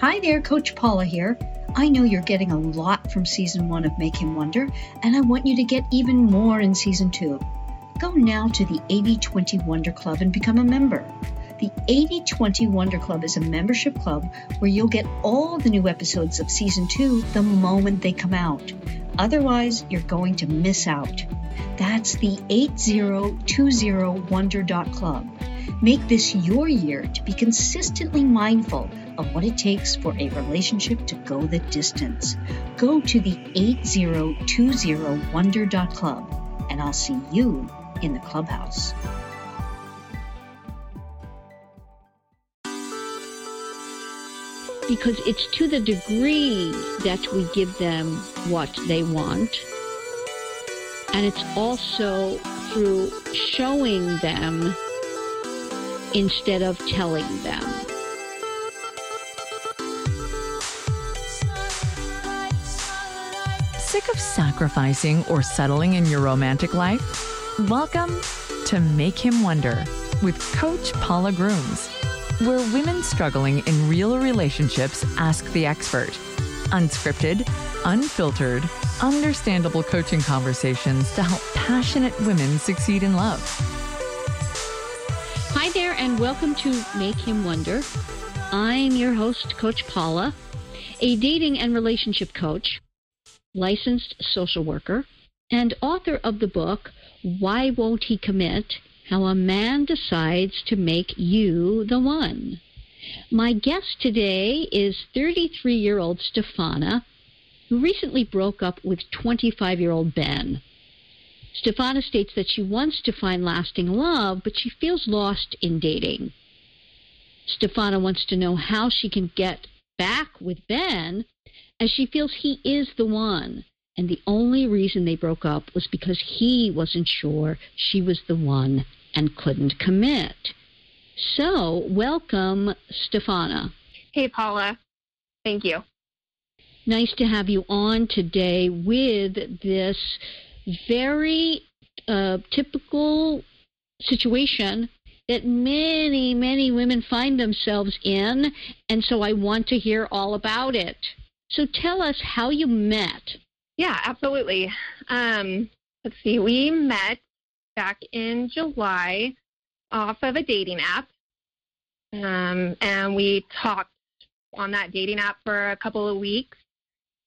Hi there, Coach Paula here. I know you're getting a lot from season one of Make Him Wonder, and I want you to get even more in season two. Go now to the 8020 Wonder Club and become a member. The 8020 Wonder Club is a membership club where you'll get all the new episodes of season two the moment they come out. Otherwise, you're going to miss out. That's the 8020wonder.club. Make this your year to be consistently mindful of what it takes for a relationship to go the distance. Go to the 8020wonder.club and I'll see you in the clubhouse. Because it's to the degree that we give them what they want, and it's also through showing them instead of telling them. Sick of sacrificing or settling in your romantic life? Welcome to Make Him Wonder with Coach Paula Grooms, where women struggling in real relationships ask the expert. Unscripted, unfiltered, understandable coaching conversations to help passionate women succeed in love. Hi there, and welcome to Make Him Wonder. I'm your host, Coach Paula, a dating and relationship coach licensed social worker, and author of the book, Why Won't He Commit? How a Man Decides to Make You the One. My guest today is 33 year old Stefana, who recently broke up with 25 year old Ben. Stefana states that she wants to find lasting love, but she feels lost in dating. Stefana wants to know how she can get back with Ben as she feels he is the one. And the only reason they broke up was because he wasn't sure she was the one and couldn't commit. So, welcome, Stefana. Hey, Paula. Thank you. Nice to have you on today with this very uh, typical situation that many, many women find themselves in. And so I want to hear all about it. So tell us how you met. Yeah, absolutely. Um, let's see, we met back in July off of a dating app. Um, and we talked on that dating app for a couple of weeks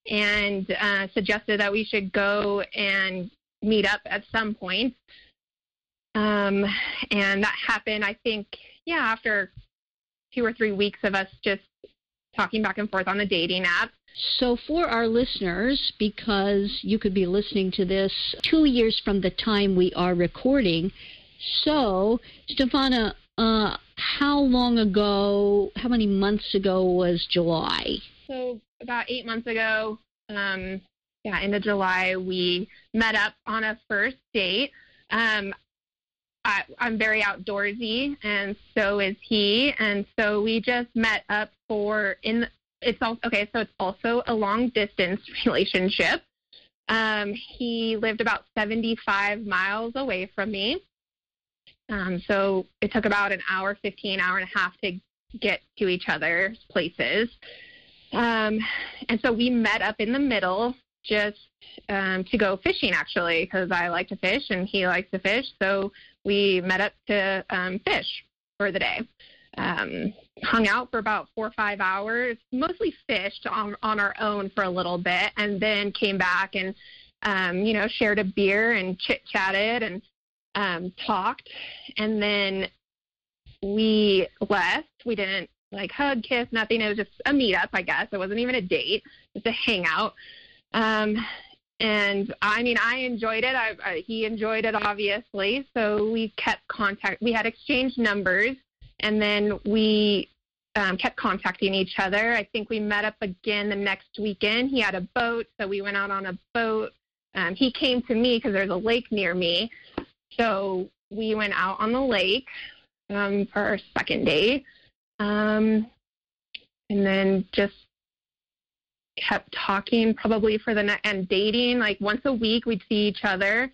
and uh, suggested that we should go and meet up at some point. Um, and that happened, I think, yeah, after two or three weeks of us just talking back and forth on the dating app. So, for our listeners, because you could be listening to this two years from the time we are recording, so, Stefana, uh, how long ago, how many months ago was July? So, about eight months ago, um, yeah, end of July, we met up on a first date. Um, I, I'm very outdoorsy, and so is he. And so we just met up for in. It's all okay. So it's also a long distance relationship. Um, he lived about 75 miles away from me. Um, so it took about an hour, 15 hour and a half to get to each other's places. Um, and so we met up in the middle just um, to go fishing actually because I like to fish and he likes to fish. So we met up to um, fish for the day. Um, hung out for about four or five hours, mostly fished on, on our own for a little bit, and then came back and, um, you know, shared a beer and chit chatted and um, talked. And then we left. We didn't like hug, kiss, nothing. It was just a meetup, I guess. It wasn't even a date, just a hangout. Um, and I mean, I enjoyed it. I, I, he enjoyed it, obviously. So we kept contact. We had exchanged numbers, and then we um, kept contacting each other. I think we met up again the next weekend. He had a boat, so we went out on a boat. Um, he came to me because there's a lake near me, so we went out on the lake um, for our second date, um, and then just kept talking probably for the next and dating like once a week we'd see each other.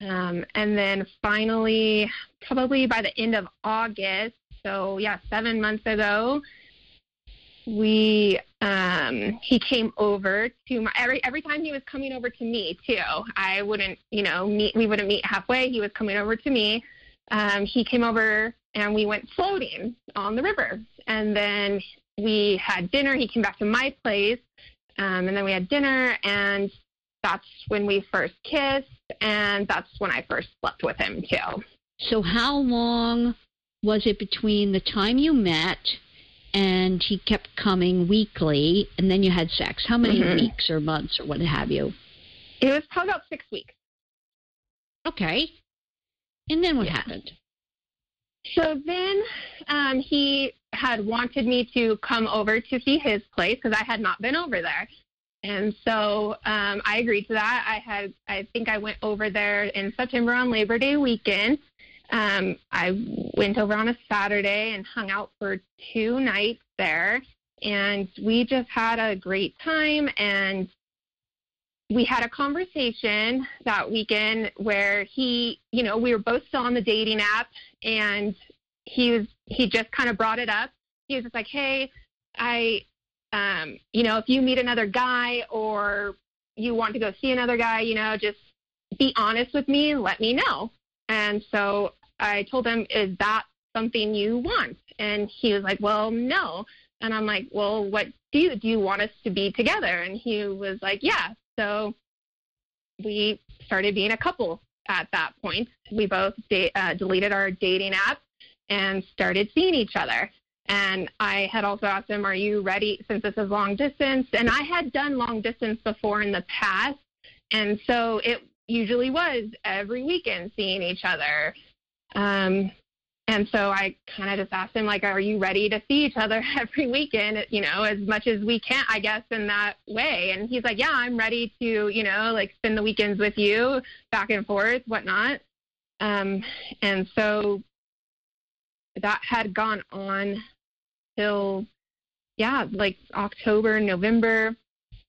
Um, and then finally probably by the end of august so yeah seven months ago we um he came over to my every every time he was coming over to me too. I wouldn't you know meet we wouldn't meet halfway he was coming over to me. Um he came over and we went floating on the river and then we had dinner he came back to my place um and then we had dinner and that's when we first kissed and that's when i first slept with him too So, how long was it between the time you met and he kept coming weekly and then you had sex? How many Mhm. weeks or months or what have you? it was probably about six weeks Okay. And then what Yeah. happened? So then um, he had wanted me to come over to see his place because I had not been over there. And so um, I agreed to that. I had, I think I went over there in September on Labor Day weekend. Um, I went over on a Saturday and hung out for two nights there. And we just had a great time. And we had a conversation that weekend where he, you know, we were both still on the dating app and he was he just kind of brought it up. He was just like, "Hey, I um, you know, if you meet another guy or you want to go see another guy, you know, just be honest with me and let me know." And so I told him, "Is that something you want?" And he was like, "Well, no." And I'm like, "Well, what do you do you want us to be together?" And he was like, "Yeah." So we started being a couple at that point. We both da- uh, deleted our dating app and started seeing each other. And I had also asked him, Are you ready since this is long distance? And I had done long distance before in the past. And so it usually was every weekend seeing each other. Um, and so I kind of just asked him, like, are you ready to see each other every weekend, you know, as much as we can, I guess, in that way? And he's like, yeah, I'm ready to, you know, like spend the weekends with you, back and forth, whatnot. Um, and so that had gone on till, yeah, like October, November.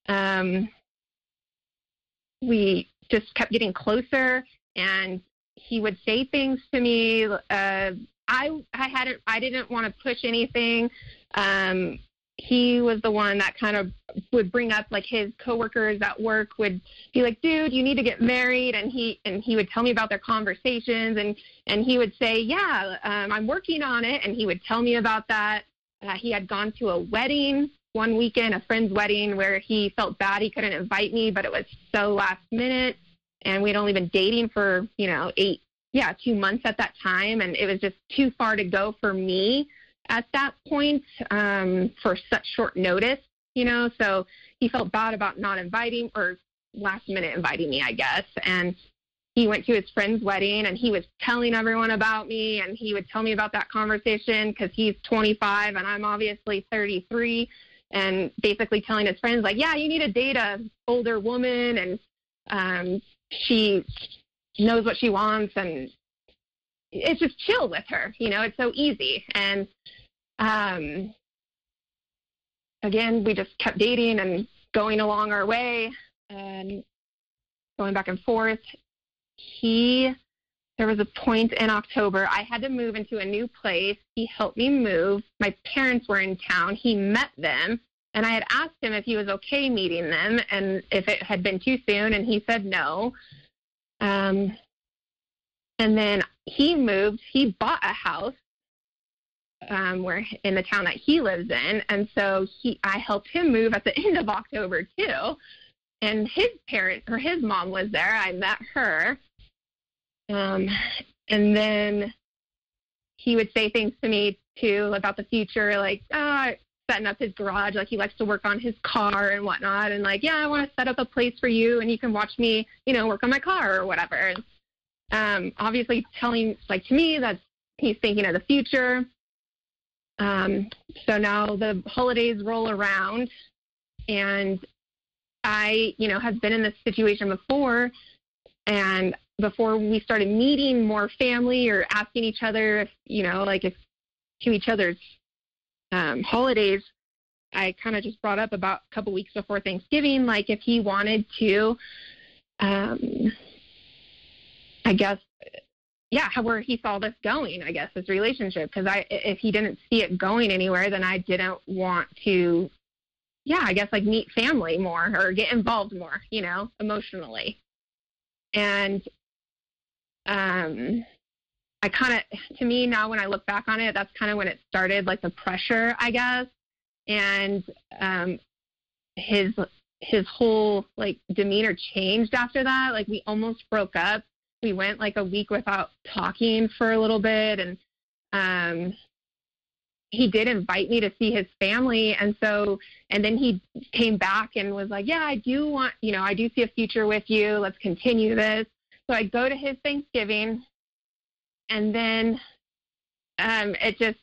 Um, we just kept getting closer and he would say things to me. Uh, I I hadn't I didn't want to push anything. Um, he was the one that kind of would bring up like his coworkers at work would be like, "Dude, you need to get married," and he and he would tell me about their conversations, and and he would say, "Yeah, um, I'm working on it," and he would tell me about that. Uh, he had gone to a wedding one weekend, a friend's wedding, where he felt bad he couldn't invite me, but it was so last minute and we'd only been dating for you know eight yeah two months at that time and it was just too far to go for me at that point um for such short notice you know? So he felt bad about not inviting or last minute inviting me i guess and he went to his friend's wedding and he was telling everyone about me and he would tell me about that conversation because he's 25 and i'm obviously 33 and basically telling his friends like yeah you need to date a older woman and um she knows what she wants and it's just chill with her you know it's so easy. And um again we just kept dating and going along our way and going back and forth. He there was a point in october i had to move into a new place. He helped me move. My parents were in town. He met them and I had asked him if he was okay meeting them and if it had been too soon, and he said no. Um, and then he moved. He bought a house um, where in the town that he lives in, and so he I helped him move at the end of October too. And his parent or his mom was there. I met her, um, and then he would say things to me too about the future, like, "Oh, setting up his garage. Like he likes to work on his car and whatnot. And like, yeah, I want to set up a place for you, and you can watch me, you know, work on my car or whatever. And um, obviously, telling like to me that he's thinking of the future. Um, so now the holidays roll around, and I, you know, have been in this situation before, and before we started meeting more family or asking each other if, you know, like if to each other's um, holidays, I kind of just brought up about a couple weeks before Thanksgiving, like if he wanted to, um, I guess, yeah, where he saw this going, I guess, this relationship. Because I, if he didn't see it going anywhere, then I didn't want to, yeah, I guess like meet family more or get involved more, you know, emotionally. And um, I kind of, to me now, when I look back on it, that's kind of when it started, like the pressure, I guess, and um, his his whole like demeanor changed after that. Like we almost broke up. We went like a week without talking for a little bit, and um, he did invite me to see his family, and so and then he came back and was like, "Yeah, I do want, you know, I do see a future with you. Let's continue this." So I go to his Thanksgiving, and then um, it just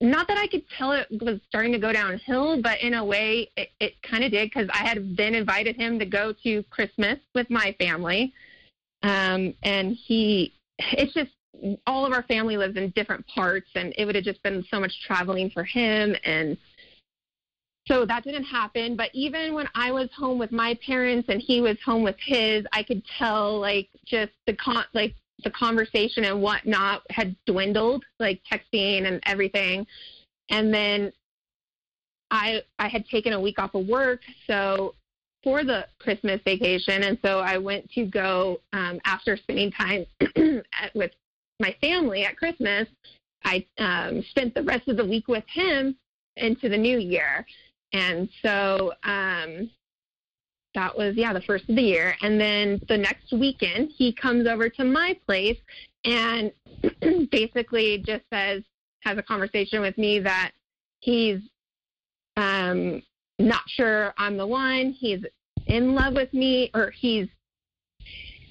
not that I could tell it was starting to go downhill, but in a way it, it kind of did because I had then invited him to go to Christmas with my family. Um, and he, it's just all of our family lives in different parts, and it would have just been so much traveling for him. And so that didn't happen. But even when I was home with my parents and he was home with his, I could tell like just the con, like the conversation and whatnot had dwindled, like texting and everything. And then I I had taken a week off of work, so for the Christmas vacation, and so I went to go um, after spending time at, with my family at Christmas. I um, spent the rest of the week with him into the new year, and so um, that was yeah the first of the year. And then the next weekend he comes over to my place and basically just says has a conversation with me that he's um not sure I'm the one. He's in love with me or he's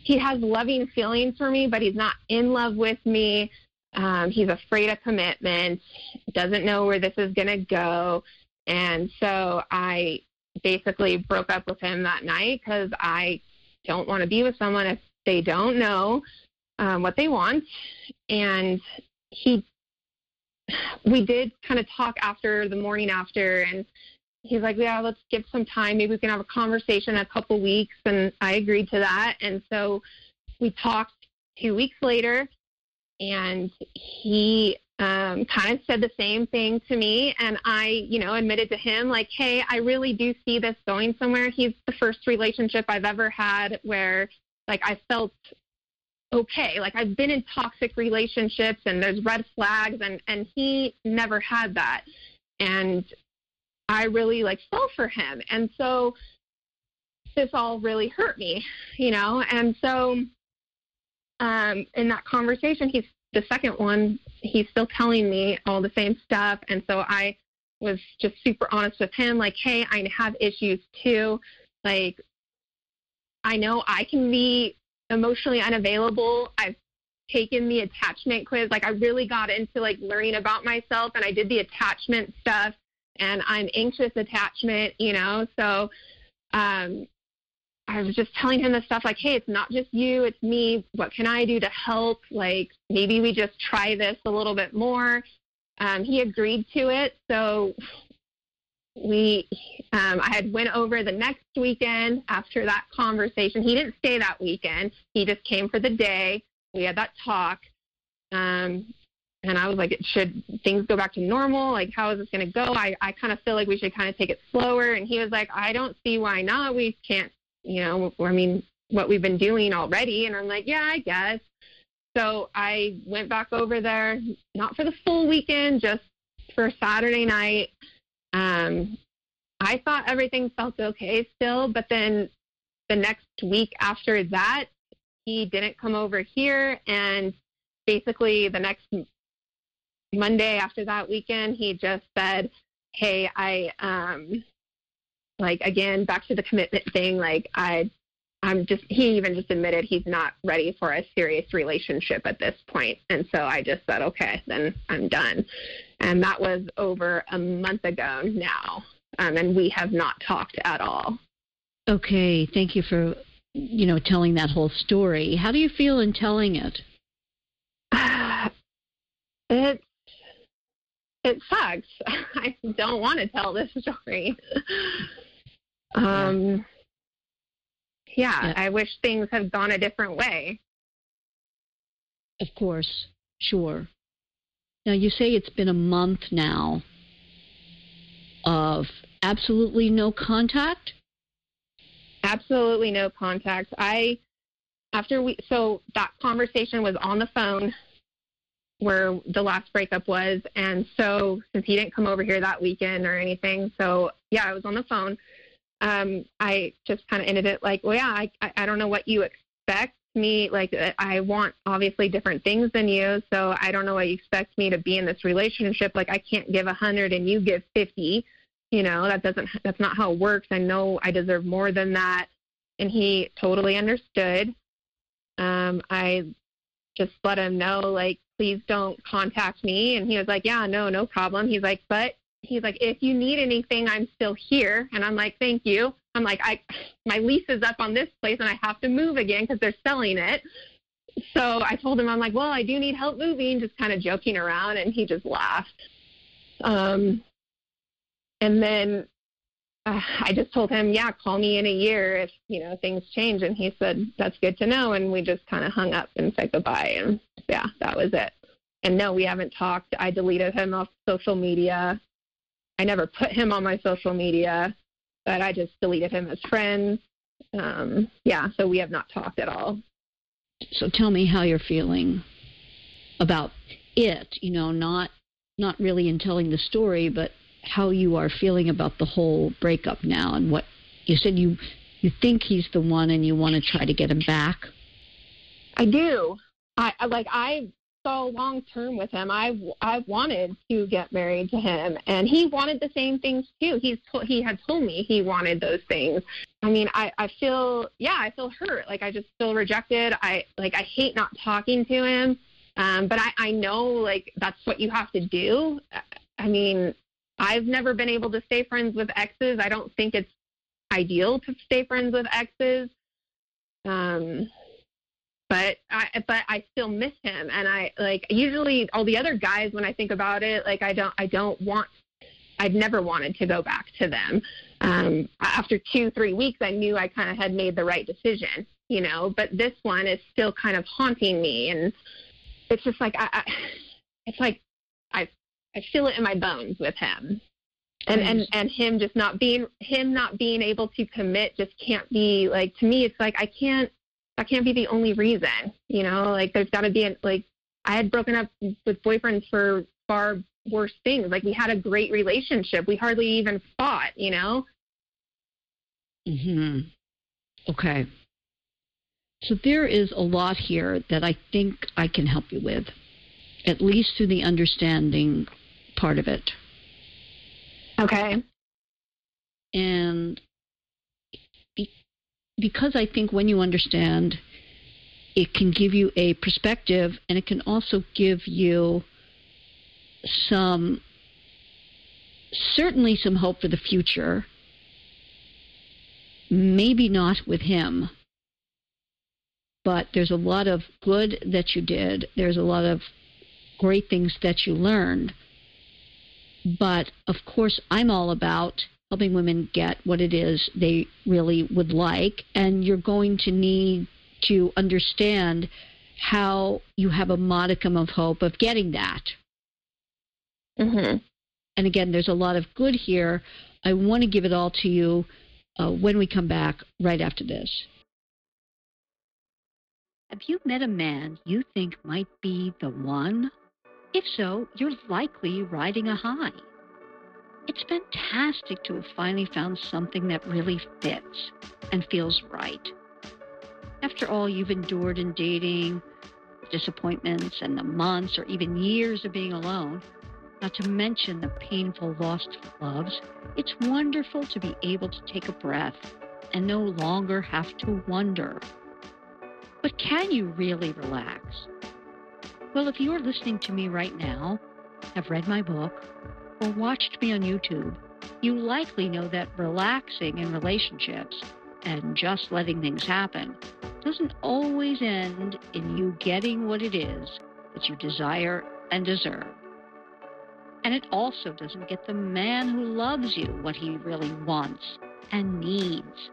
he has loving feelings for me but he's not in love with me. Um, he's afraid of commitment doesn't know where this is going to go. And so I basically broke up with him that night because I don't want to be with someone if they don't know um, what they want. And he, we did kind of talk after the morning after, and he's like, "Yeah, let's give some time. Maybe we can have a conversation in a couple weeks." And I agreed to that. And so we talked two weeks later, and he um, kind of said the same thing to me. And I, you know, admitted to him, like, hey, I really do see this going somewhere. He's the first relationship I've ever had where, like, I felt okay. Like, I've been in toxic relationships and there's red flags, and, and he never had that. And I really, like, fell for him. And so this all really hurt me, you know? And so, um, in that conversation, he's the second one, he's still telling me all the same stuff. And so I was just super honest with him, like, hey, I have issues too. Like, I know I can be emotionally unavailable. I've taken the attachment quiz. Like, I really got into like learning about myself and I did the attachment stuff and I'm anxious attachment, you know? So, um, I was just telling him the stuff like, hey, it's not just you, it's me. What can I do to help? Like, maybe we just try this a little bit more. Um, he agreed to it. So we, um, I had went over the next weekend after that conversation. He didn't stay that weekend. He just came for the day. We had that talk. Um, and I was like, It should things go back to normal? Like, how is this going to go? I, I kind of feel like we should kind of take it slower. And he was like, I don't see why not. We can't you know, I mean, what we've been doing already. And I'm like, yeah, I guess. So I went back over there, not for the full weekend, just for Saturday night. Um, I thought everything felt okay still, but then the next week after that, he didn't come over here. And basically, the next Monday after that weekend, he just said, Hey, I, um, like again back to the commitment thing like i i'm just he even just admitted he's not ready for a serious relationship at this point. And so i just said okay then i'm done. And that was over a month ago now. Um, and we have not talked at all. Okay thank you for you know telling that whole story. How do you feel in telling it? It it sucks. I don't want to tell this story um, yeah, yeah, I wish things had gone a different way. Of course, sure. Now, you say it's been a month now of absolutely no contact? Absolutely no contact. I, after we, so that conversation was on the phone where the last breakup was. And so, since he didn't come over here that weekend or anything, so yeah, I was on the phone. Um, I just kind of ended it like, well, yeah, I, I I don't know what you expect me. Like, uh, I want obviously different things than you. So I don't know what you expect me to be in this relationship. Like, I can't give a hundred and you give 50. You know, that doesn't, that's not how it works. I know I deserve more than that. And he totally understood. Um, I just let him know, like, please don't contact me. And he was like, yeah, no, no problem. He's like, but he's like, if you need anything, I'm still here. And I'm like, thank you. I'm like, I, my lease is up on this place and I have to move again because they're selling it. So I told him, I'm like, well, I do need help moving, just kind of joking around. And he just laughed. Um, and then uh, I just told him, yeah, call me in a year if, you know, things change. And he said, that's good to know. And we just kind of hung up and said goodbye. And yeah, that was it. And no, we haven't talked. I deleted him off social media. I never put him on my social media, but I just deleted him as friends. Um, yeah, so we have not talked at all. So tell me how you're feeling about it, you know, not not really in telling the story, but how you are feeling about the whole breakup now and what you said you you think he's the one and you want to try to get him back. I do. I like I so long term with him. I I wanted to get married to him, and he wanted the same things too. He's he had told me he wanted those things. I mean, I I feel yeah, I feel hurt. Like I just feel rejected. I like I hate not talking to him. Um, but I I know like that's what you have to do. I mean, I've never been able to stay friends with exes. I don't think it's ideal to stay friends with exes. Um, but I but I still miss him and I like usually all the other guys when I think about it like I don't I don't want I'd never wanted to go back to them. Um, after two three weeks, I knew I kind of had made the right decision, you know. But this one is still kind of haunting me, and it's just like I, I it's like I I feel it in my bones with him, and and and him just not being him not being able to commit just can't be like to me. It's like I can't that can't be the only reason. You know, like there's got to be a, like I had broken up with boyfriends for far worse things. Like we had a great relationship. We hardly even fought. You know. Hmm. Okay. So there is a lot here that I think I can help you with, at least through the understanding part of it. Okay. And because I think when you understand, it can give you a perspective and it can also give you some, certainly some hope for the future. Maybe not with him, but there's a lot of good that you did. There's a lot of great things that you learned. But of course, I'm all about helping women get what it is they really would like. And you're going to need to understand how you have a modicum of hope of getting that. Mm-hmm. And again, there's a lot of good here. I want to give it all to you uh, when we come back right after this. Have you met a man you think might be the one? If so, you're likely riding a high. It's fantastic to have finally found something that really fits and feels right. After all you've endured in dating, disappointments, and the months or even years of being alone, not to mention the painful lost loves, it's wonderful to be able to take a breath and no longer have to wonder. But can you really relax? Well, if you're listening to me right now, have read my book, or watched me on YouTube, you likely know that relaxing in relationships and just letting things happen doesn't always end in you getting what it is that you desire and deserve. And it also doesn't get the man who loves you what he really wants and needs.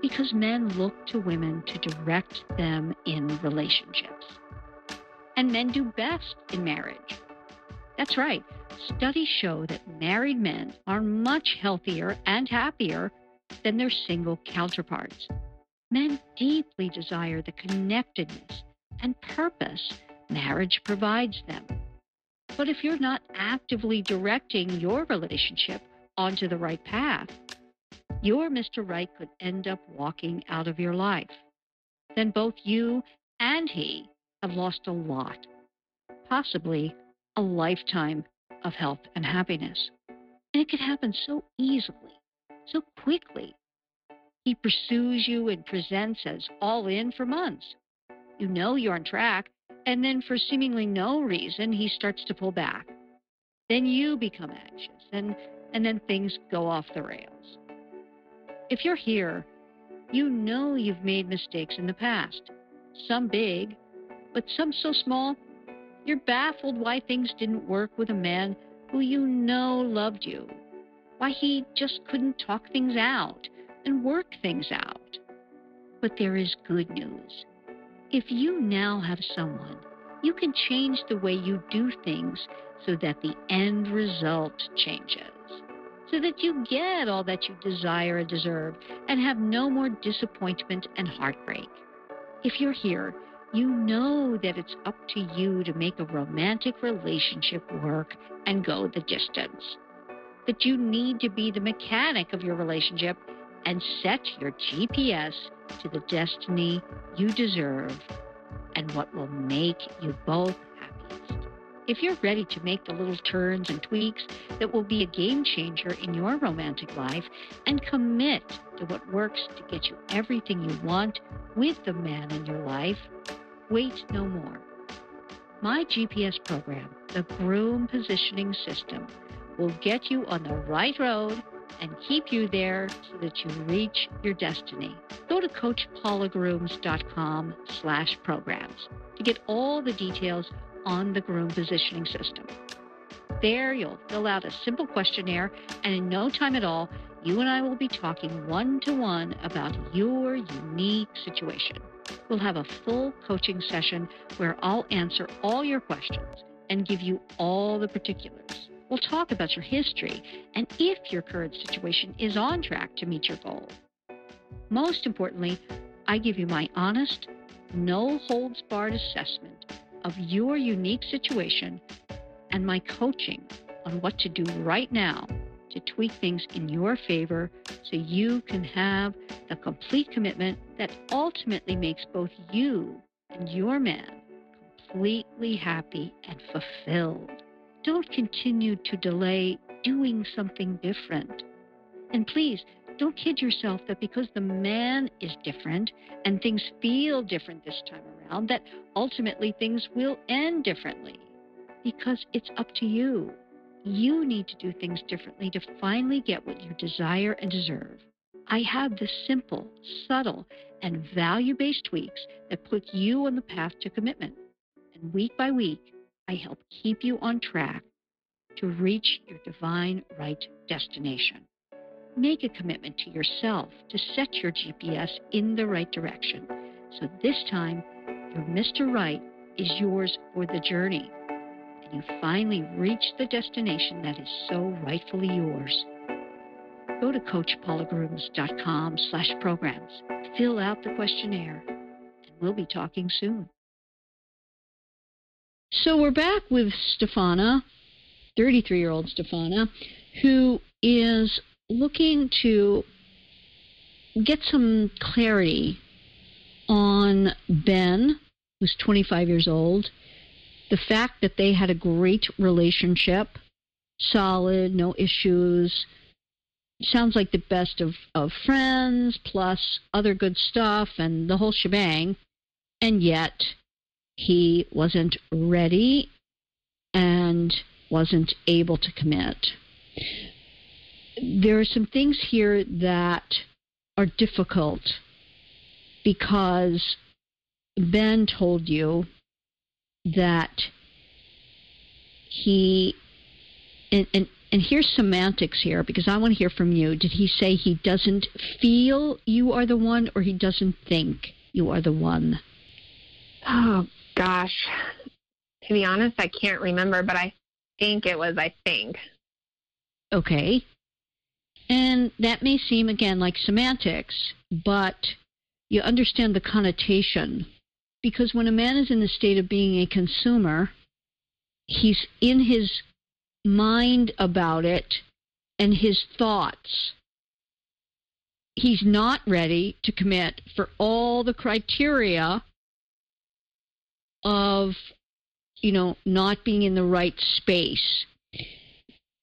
Because men look to women to direct them in relationships. and men do best in marriage. That's right. Studies show that married men are much healthier and happier than their single counterparts. Men deeply desire the connectedness and purpose marriage provides them. But if you're not actively directing your relationship onto the right path, your Mr. Right could end up walking out of your life. Then both you and he have lost a lot, possibly a lifetime of health and happiness. And it could happen so easily, so quickly. He pursues you and presents as all in for months. You know you're on track, and then for seemingly no reason, he starts to pull back. Then you become anxious, and, and then things go off the rails. If you're here, you know you've made mistakes in the past, some big, but some so small, you're baffled why things didn't work with a man who you know loved you, why he just couldn't talk things out and work things out. But there is good news. If you now have someone, you can change the way you do things so that the end result changes. So that you get all that you desire and deserve and have no more disappointment and heartbreak. If you're here, you know that it's up to you to make a romantic relationship work and go the distance. That you need to be the mechanic of your relationship and set your GPS to the destiny you deserve and what will make you both happiest. If you're ready to make the little turns and tweaks that will be a game changer in your romantic life and commit to what works to get you everything you want with the man in your life, wait no more. My GPS program, the Groom Positioning System, will get you on the right road and keep you there so that you reach your destiny. Go to coachpaulagrooms.com slash programs to get all the details on the groom positioning system. There, you'll fill out a simple questionnaire, and in no time at all, you and I will be talking one to one about your unique situation. We'll have a full coaching session where I'll answer all your questions and give you all the particulars. We'll talk about your history and if your current situation is on track to meet your goal. Most importantly, I give you my honest, no holds barred assessment of your unique situation and my coaching on what to do right now to tweak things in your favor so you can have the complete commitment that ultimately makes both you and your man completely happy and fulfilled. Don't continue to delay doing something different. And please, don't kid yourself that because the man is different and things feel different this time around, that ultimately things will end differently. Because it's up to you. You need to do things differently to finally get what you desire and deserve. I have the simple, subtle, and value based tweaks that put you on the path to commitment. And week by week, I help keep you on track to reach your divine right destination. Make a commitment to yourself to set your GPS in the right direction. So this time, your Mr. Right is yours for the journey. You finally reach the destination that is so rightfully yours. Go to CoachPaulagrooms.com slash programs. Fill out the questionnaire, and we'll be talking soon. So we're back with Stefana, 33 year old Stefana, who is looking to get some clarity on Ben, who's 25 years old, the fact that they had a great relationship, solid, no issues. Sounds like the best of, of friends, plus other good stuff, and the whole shebang. And yet, he wasn't ready and wasn't able to commit. There are some things here that are difficult because Ben told you that he and, and and here's semantics here because I want to hear from you. Did he say he doesn't feel you are the one or he doesn't think you are the one? Oh gosh. to be honest, I can't remember, but I think it was. I think. Okay. And that may seem again like semantics, but you understand the connotation. Because when a man is in the state of being a consumer, he's in his mind about it and his thoughts. He's not ready to commit for all the criteria of, you know, not being in the right space,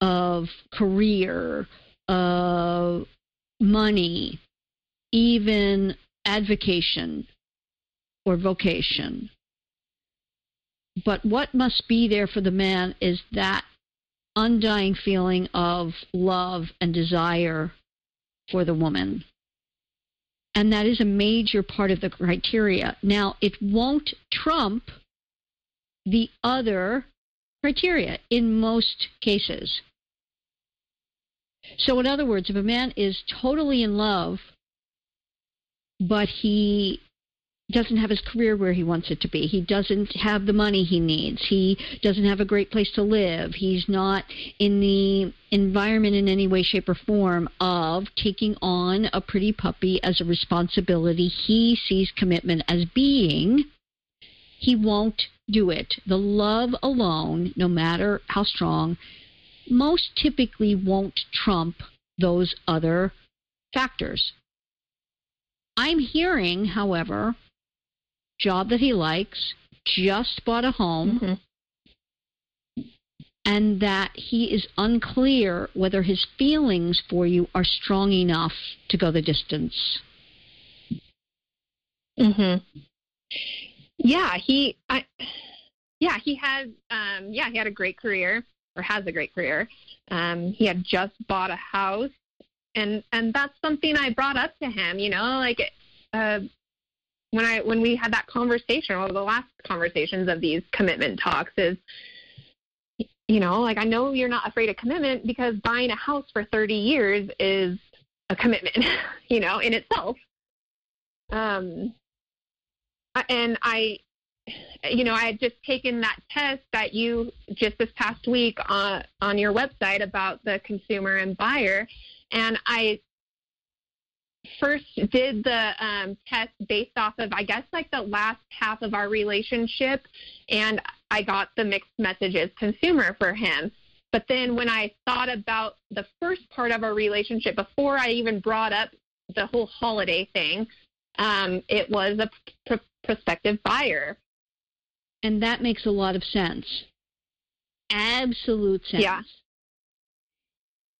of career, of money, even advocation or vocation. But what must be there for the man is that undying feeling of love and desire for the woman. And that is a major part of the criteria. Now, it won't trump the other criteria in most cases. So, in other words, if a man is totally in love, but he doesn't have his career where he wants it to be. He doesn't have the money he needs. He doesn't have a great place to live. He's not in the environment in any way, shape, or form of taking on a pretty puppy as a responsibility. He sees commitment as being. He won't do it. The love alone, no matter how strong, most typically won't trump those other factors. I'm hearing, however, job that he likes, just bought a home, mm-hmm. and that he is unclear whether his feelings for you are strong enough to go the distance. Mhm. Yeah, he I yeah, he has um yeah, he had a great career or has a great career. Um he had just bought a house and and that's something I brought up to him, you know, like uh when I when we had that conversation, or the last conversations of these commitment talks is you know, like I know you're not afraid of commitment because buying a house for 30 years is a commitment, you know, in itself. Um and I you know, I had just taken that test that you just this past week on on your website about the consumer and buyer and I first did the um, test based off of, I guess, like the last half of our relationship, and I got the mixed messages consumer for him. But then when I thought about the first part of our relationship, before I even brought up the whole holiday thing, um, it was a pr- prospective buyer. And that makes a lot of sense. Absolute sense. Yeah.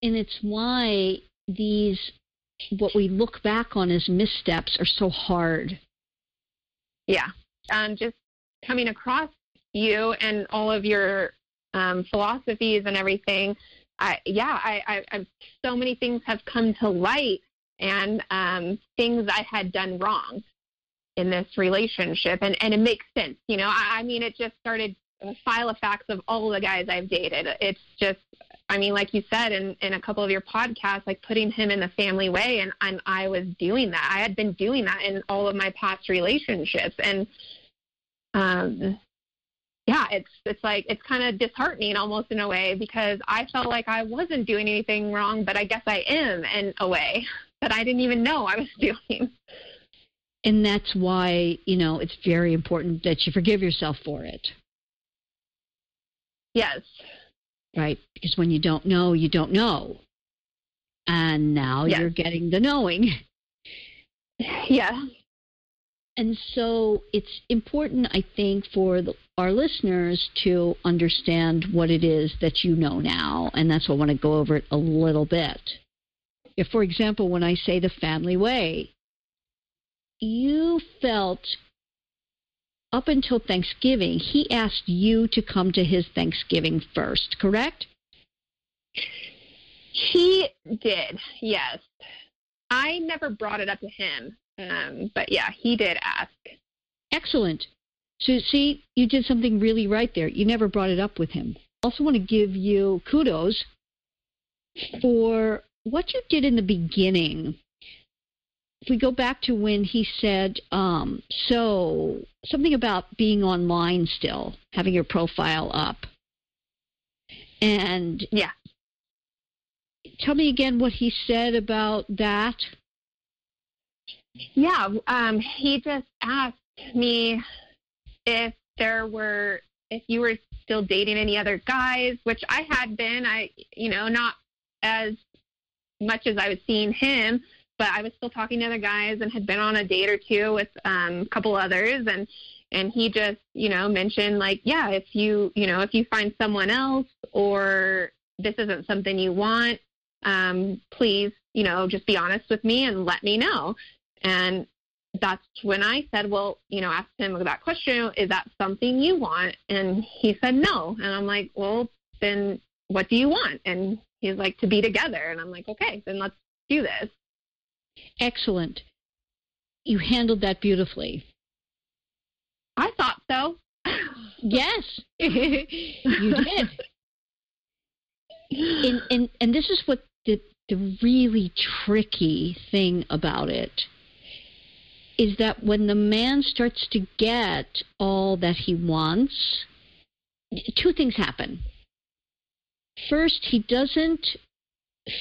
And it's why these what we look back on as missteps are so hard. Yeah. Um, just coming across you and all of your um, philosophies and everything, I, yeah, I, I, I, so many things have come to light and um, things I had done wrong in this relationship. And, and it makes sense. You know, I, I mean, it just started a file of facts of all the guys I've dated. It's just I mean, like you said in, in a couple of your podcasts, like putting him in the family way, and, and I was doing that. I had been doing that in all of my past relationships, and um, yeah, it's it's like it's kind of disheartening almost in a way because I felt like I wasn't doing anything wrong, but I guess I am in a way that I didn't even know I was doing. And that's why you know it's very important that you forgive yourself for it. Yes, right? Because when you don't know, you don't know. And now yes. you're getting the knowing. Yeah. And so it's important, I think, for the, our listeners to understand what it is that you know now. And that's why I want to go over it a little bit. If, for example, when I say the family way, you felt up until Thanksgiving, he asked you to come to his Thanksgiving first, correct? He did, yes. I never brought it up to him, um, but yeah, he did ask. Excellent. So, see, you did something really right there. You never brought it up with him. I also want to give you kudos for what you did in the beginning we go back to when he said, um, so something about being online still, having your profile up. And yeah. Tell me again what he said about that. Yeah, um, he just asked me if there were if you were still dating any other guys, which I had been. I, you know, not as much as I was seeing him, but I was still talking to other guys and had been on a date or two with um, a couple others, and and he just, you know, mentioned like, yeah, if you, you know, if you find someone else or this isn't something you want, um, please, you know, just be honest with me and let me know. And that's when I said, well, you know, asked him that question, is that something you want? And he said no. And I'm like, well, then what do you want? And he's like, to be together. And I'm like, okay, then let's do this. Excellent. You handled that beautifully. I thought so. yes, you did. And, and, and this is what the, the really tricky thing about it is that when the man starts to get all that he wants, two things happen. First, he doesn't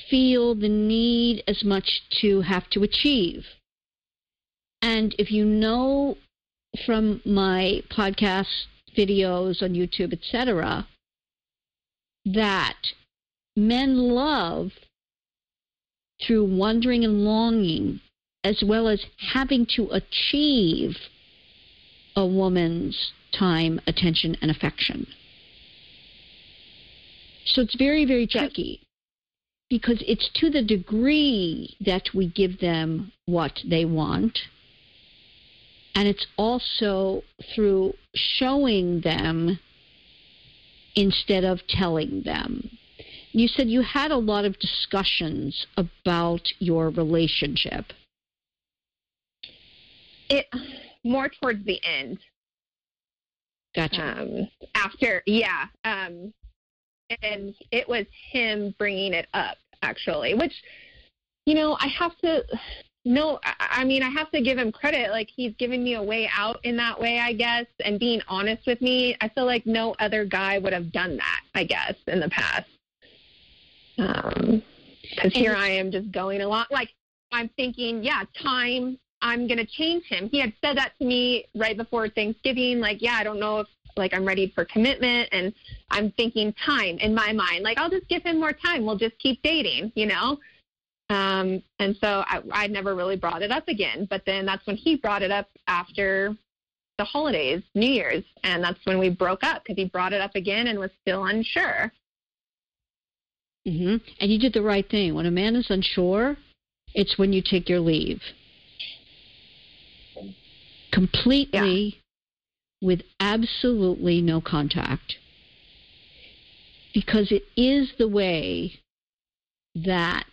feel the need as much to have to achieve. And if you know from my podcast videos on YouTube, etc., that men love through wondering and longing as well as having to achieve a woman's time, attention, and affection. So it's very, very tricky because it's to the degree that we give them what they want. And it's also through showing them instead of telling them. You said you had a lot of discussions about your relationship. It more towards the end. Gotcha. Um, after, yeah, um, and it was him bringing it up actually, which you know I have to. No, I mean I have to give him credit. Like he's given me a way out in that way, I guess, and being honest with me. I feel like no other guy would have done that. I guess in the past, Um, because here I am just going along. Like I'm thinking, yeah, time I'm going to change him. He had said that to me right before Thanksgiving. Like, yeah, I don't know if like I'm ready for commitment, and I'm thinking time in my mind. Like, I'll just give him more time. We'll just keep dating, you know. Um, and so I, I never really brought it up again. But then that's when he brought it up after the holidays, New Year's, and that's when we broke up because he brought it up again and was still unsure. Mm-hmm. And you did the right thing. When a man is unsure, it's when you take your leave completely. With absolutely no contact. Because it is the way that,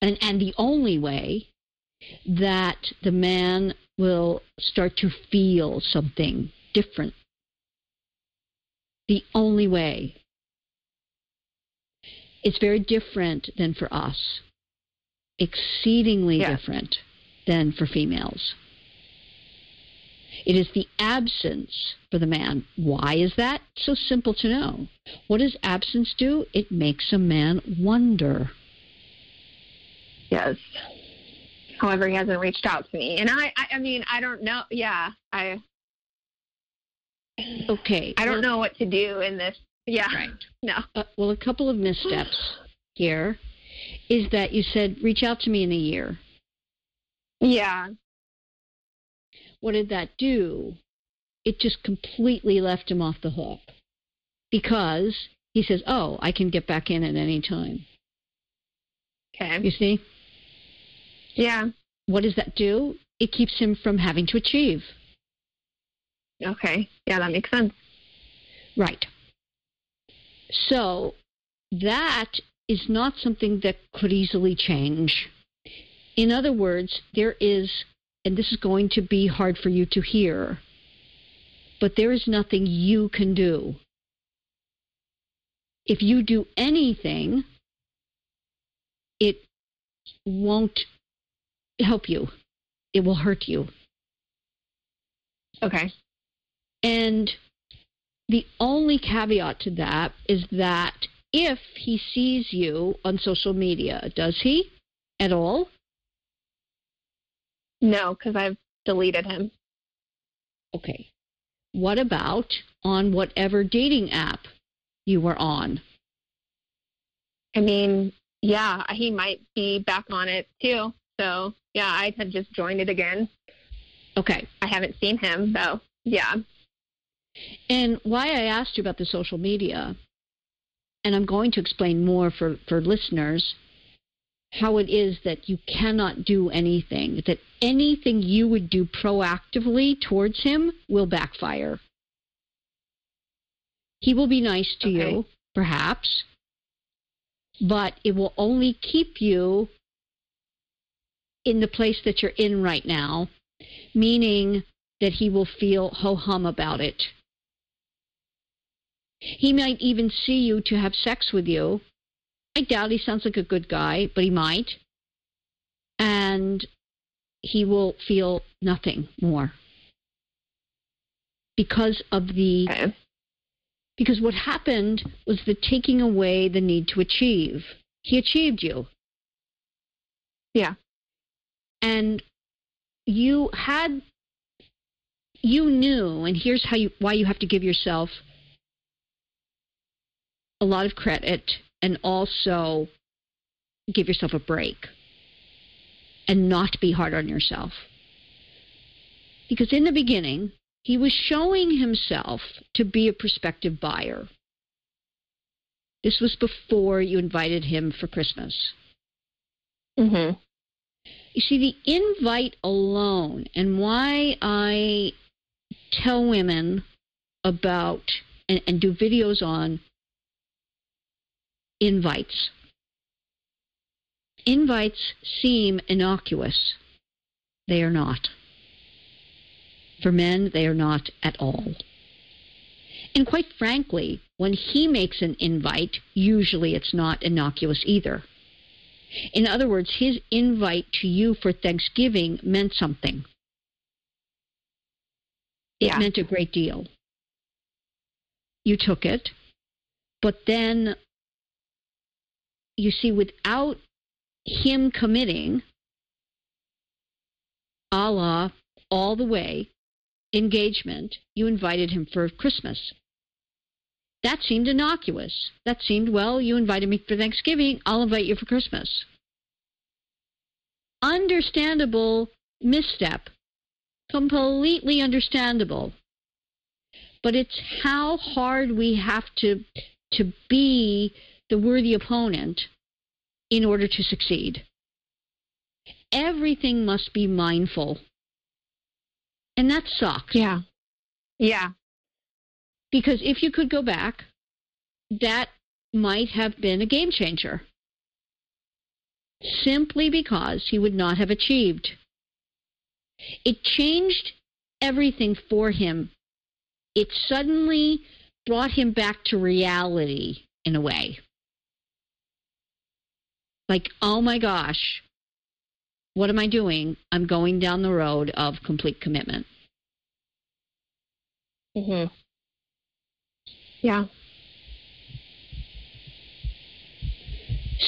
and, and the only way that the man will start to feel something different. The only way. It's very different than for us. Exceedingly yeah. different than for females. It is the absence for the man. Why is that? So simple to know. What does absence do? It makes a man wonder. Yes. However, he hasn't reached out to me, and I, I, I mean, I don't know. Yeah, I. Okay. I don't well, know what to do in this. Yeah. Right. No. Uh, well, a couple of missteps here is that you said reach out to me in a year. Yeah. What did that do? It just completely left him off the hook because he says, "Oh, I can get back in at any time." Okay. You see? Yeah. What does that do? It keeps him from having to achieve. Okay. Yeah, that makes sense. Right. So that is not something that could easily change. In other words, there is, and this is going to be hard for you to hear, but there is nothing you can do. If you do anything, it won't help you. It will hurt you. Okay. And the only caveat to that is that if he sees you on social media, does he at all? No, because I've deleted him. Okay. What about on whatever dating app you were on? I mean, yeah, he might be back on it too. So, yeah, I had just joined it again. Okay. I haven't seen him, though. Yeah. And why I asked you about the social media, and I'm going to explain more for, for listeners how it is that you cannot do anything, that anything you would do proactively towards him will backfire. He will be nice to Okay. you, perhaps, but it will only keep you in the place that you're in right now, meaning that he will feel ho hum about it. He might even see you to have sex with you. I doubt he sounds like a good guy, but he might. And he will feel nothing more. Because of the Okay. because what happened was the taking away the need to achieve. He achieved you. Yeah. And you had you knew and here's how you why you have to give yourself a lot of credit and also give yourself a break and not be hard on yourself. Because in the beginning, he was showing himself to be a prospective buyer. This was before you invited him for Christmas. Mm-hmm. You see, the invite alone, and why I tell women about and, and do videos on invites. Invites seem innocuous. They are not. For men, they are not at all. And quite frankly, when he makes an invite, usually it's not innocuous either. In other words, his invite to you for Thanksgiving meant something. It Yeah. meant a great deal. You took it, but then you see, without him committing, a la all the way engagement, you invited him for Christmas. That seemed innocuous. That seemed, well, you invited me for Thanksgiving, I'll invite you for Christmas. Understandable misstep. Completely understandable. But it's how hard we have to to be the worthy opponent in order to succeed. Everything must be mindful. And that sucks. Yeah. Yeah. Because if you could go back, that might have been a game changer. Simply because he would not have achieved. It changed everything for him. It suddenly brought him back to reality in a way. Like, oh my gosh, what am I doing? I'm going down the road of complete commitment. Mm-hmm. Yeah.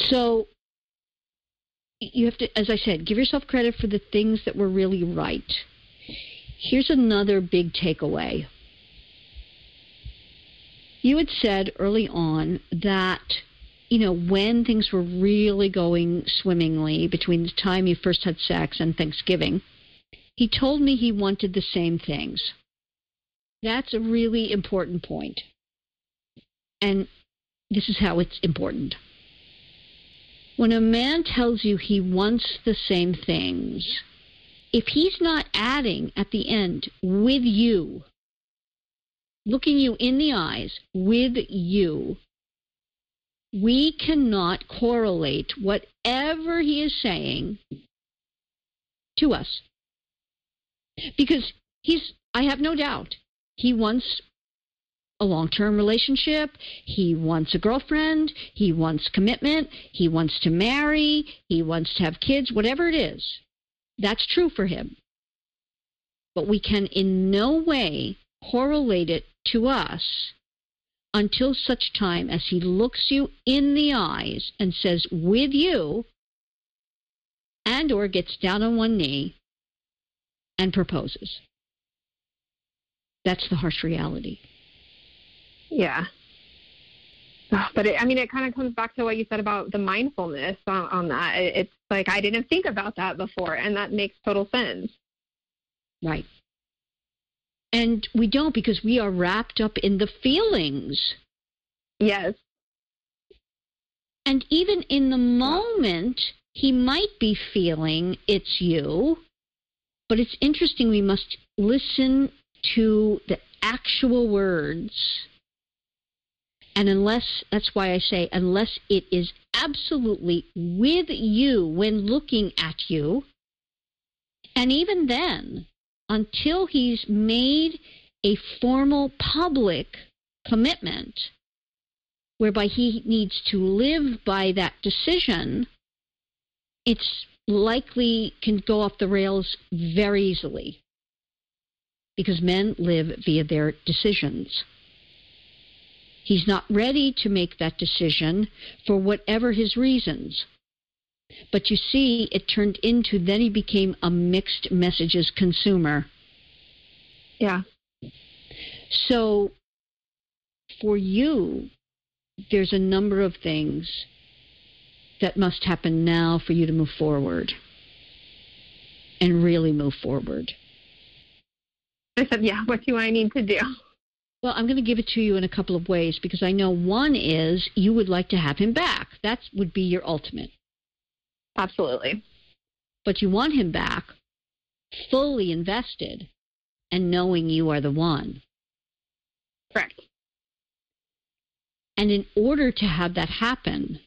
So you have to, as I said, give yourself credit for the things that were really right. Here's another big takeaway. You had said early on that, you know, when things were really going swimmingly between the time you first had sex and Thanksgiving, he told me he wanted the same things. That's a really important point. And this is how it's important. When a man tells you he wants the same things, if he's not adding at the end with you, looking you in the eyes with you, we cannot correlate whatever he is saying to us. Because he's, I have no doubt, he wants a long term relationship. He wants a girlfriend. He wants commitment. He wants to marry. He wants to have kids, whatever it is. That's true for him. But we can in no way correlate it to us until such time as he looks you in the eyes and says, with you, and or gets down on one knee and proposes. That's the harsh reality. Yeah. Oh, but it, I mean, it kind of comes back to what you said about the mindfulness on, on that. It's like I didn't think about that before, and that makes total sense. Right. And we don't because we are wrapped up in the feelings. Yes. And even in the moment, he might be feeling it's you, but it's interesting. We must listen to the actual words. And unless, that's why I say, unless it is absolutely with you when looking at you, and even then, until he's made a formal public commitment whereby he needs to live by that decision, it's likely can go off the rails very easily because men live via their decisions. He's not ready to make that decision for whatever his reasons. But you see, it turned into then he became a mixed messages consumer. Yeah. So for you, there's a number of things that must happen now for you to move forward and really move forward. I said, yeah, what do I need to do? Well, I'm going to give it to you in a couple of ways because I know one is you would like to have him back. That would be your ultimate. Absolutely. But you want him back fully invested and knowing you are the one. Correct. And in order to have that happen,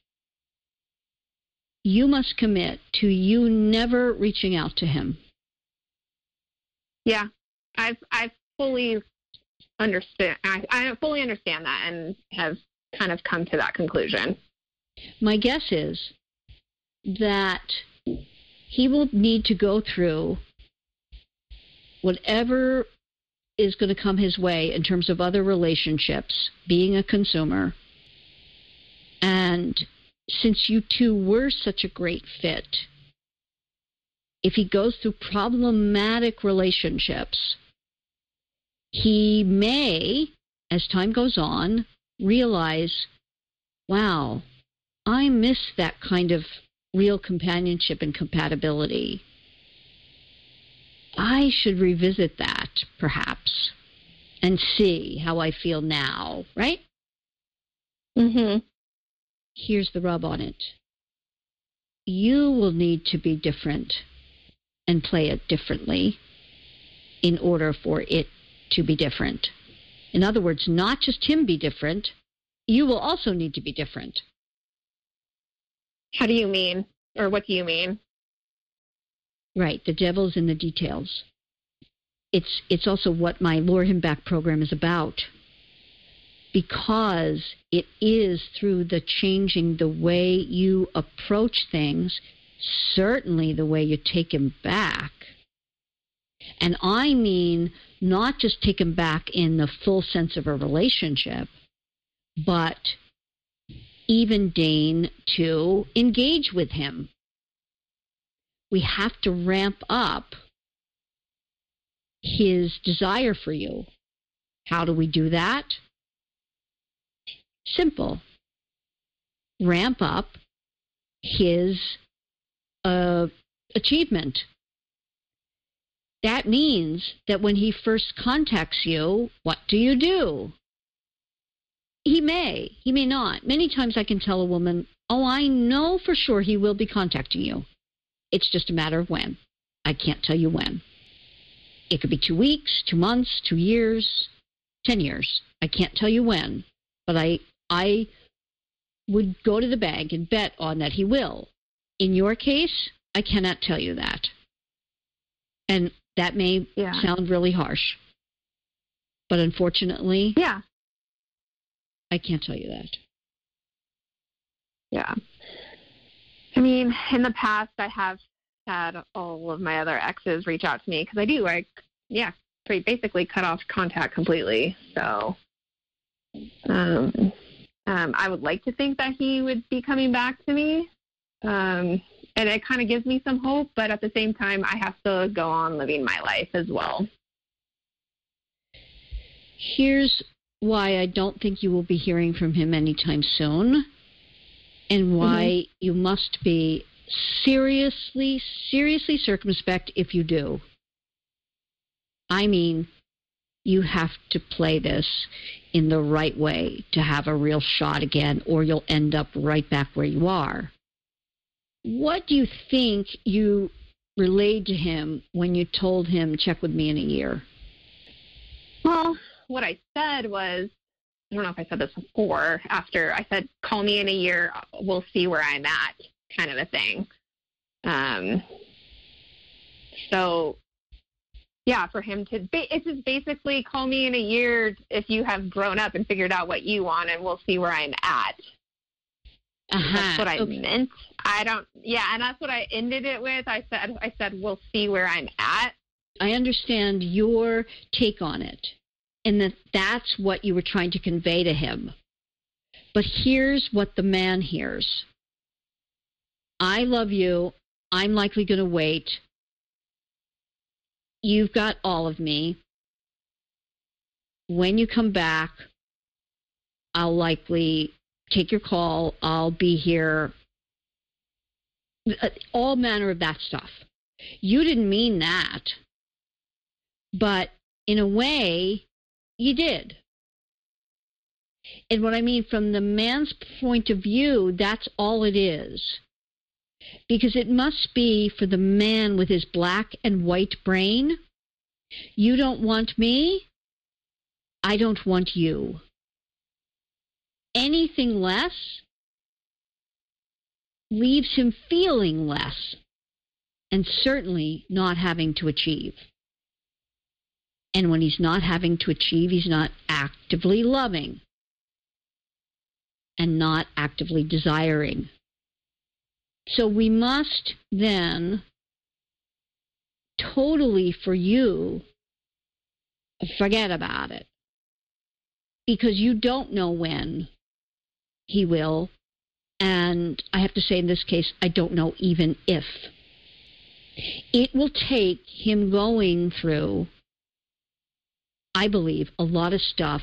you must commit to you never reaching out to him. Yeah, I've I've fully understand. I, I fully understand that and have kind of come to that conclusion. My guess is that he will need to go through whatever is going to come his way in terms of other relationships, being a consumer. And since you two were such a great fit, if he goes through problematic relationships, he may, as time goes on, realize, wow, I miss that kind of real companionship and compatibility. I should revisit that, perhaps, and see how I feel now, right? Mm-hmm. Here's the rub on it. You will need to be different and play it differently in order for it to be different. In other words, not just him be different, you will also need to be different. How do you mean? Or what do you mean? Right, the devil's in the details. It's it's also what my Lure Him Back program is about. Because it is through the changing the way you approach things, certainly the way you take him back. And I mean not just take him back in the full sense of a relationship, but even deign to engage with him. We have to ramp up his desire for you. How do we do that? Simple. Ramp up his uh, achievement. That means that when he first contacts you, what do you do? He may, he may not. Many times I can tell a woman, Oh, I know for sure he will be contacting you. It's just a matter of when. I can't tell you when. It could be two weeks, two months, two years, ten years. I can't tell you when, but I I would go to the bank and bet on that he will. In your case, I cannot tell you that. And that may yeah. sound really harsh. But unfortunately, yeah. I can't tell you that. Yeah. I mean, in the past, I have had all of my other exes reach out to me because I do. I yeah, pretty basically cut off contact completely. So um, um, I would like to think that he would be coming back to me. Um, and it kind of gives me some hope, but at the same time, I have to go on living my life as well. Here's why I don't think you will be hearing from him anytime soon, and why mm-hmm. you must be seriously, seriously circumspect if you do. I mean, you have to play this in the right way to have a real shot again, or you'll end up right back where you are. What do you think you relayed to him when you told him, check with me in a year? Well, what I said was, I don't know if I said this before, after I said, call me in a year, we'll see where I'm at, kind of a thing. Um, so, yeah, for him to, it's just basically call me in a year if you have grown up and figured out what you want, and we'll see where I'm at. Uh-huh. That's what I okay. meant. I don't. Yeah, and that's what I ended it with. I said, I said, we'll see where I'm at. I understand your take on it, and that that's what you were trying to convey to him. But here's what the man hears. I love you. I'm likely going to wait. You've got all of me. When you come back, I'll likely take your call. I'll be here. Uh, all manner of that stuff. You didn't mean that. But in a way, you did. And what I mean from the man's point of view, that's all it is. Because it must be for the man with his black and white brain. You don't want me. I don't want you anything less leaves him feeling less and certainly not having to achieve. And when he's not having to achieve, he's not actively loving and not actively desiring. So we must then totally for you forget about it because you don't know when he will. And I have to say, in this case, I don't know even if. It will take him going through, I believe, a lot of stuff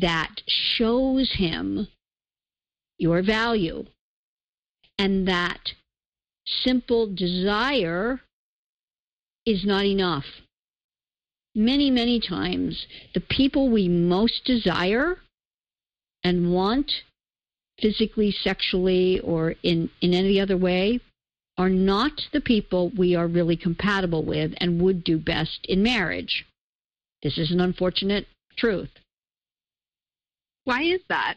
that shows him your value and that simple desire is not enough. Many, many times, the people we most desire and want physically, sexually, or in, in any other way are not the people we are really compatible with and would do best in marriage. This is an unfortunate truth. Why is that?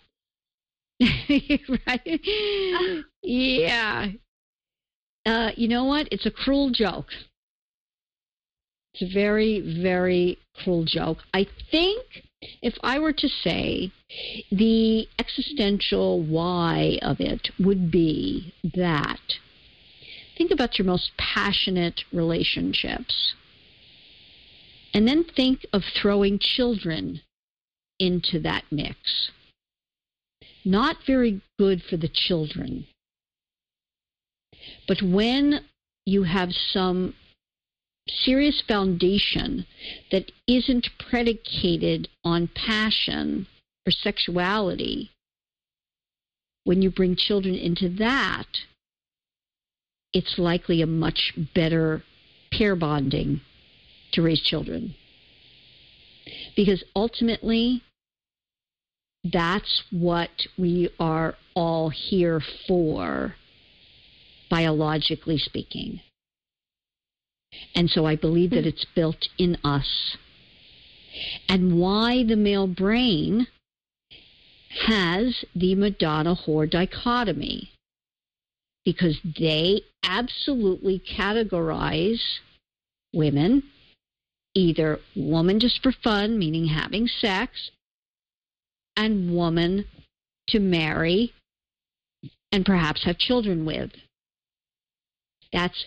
right? yeah. Uh, you know what? It's a cruel joke. It's a very, very cruel joke. I think if I were to say the existential why of it would be that think about your most passionate relationships. And then think of throwing children into that mix. Not very good for the children. But when you have some serious foundation that isn't predicated on passion or sexuality, when you bring children into that, it's likely a much better pair bonding to raise children. Because ultimately, that's what we are all here for, biologically speaking. And so I believe that it's built in us. And why the male brain has the Madonna whore dichotomy. Because they absolutely categorize women either woman just for fun, meaning having sex, and woman to marry and perhaps have children with. That's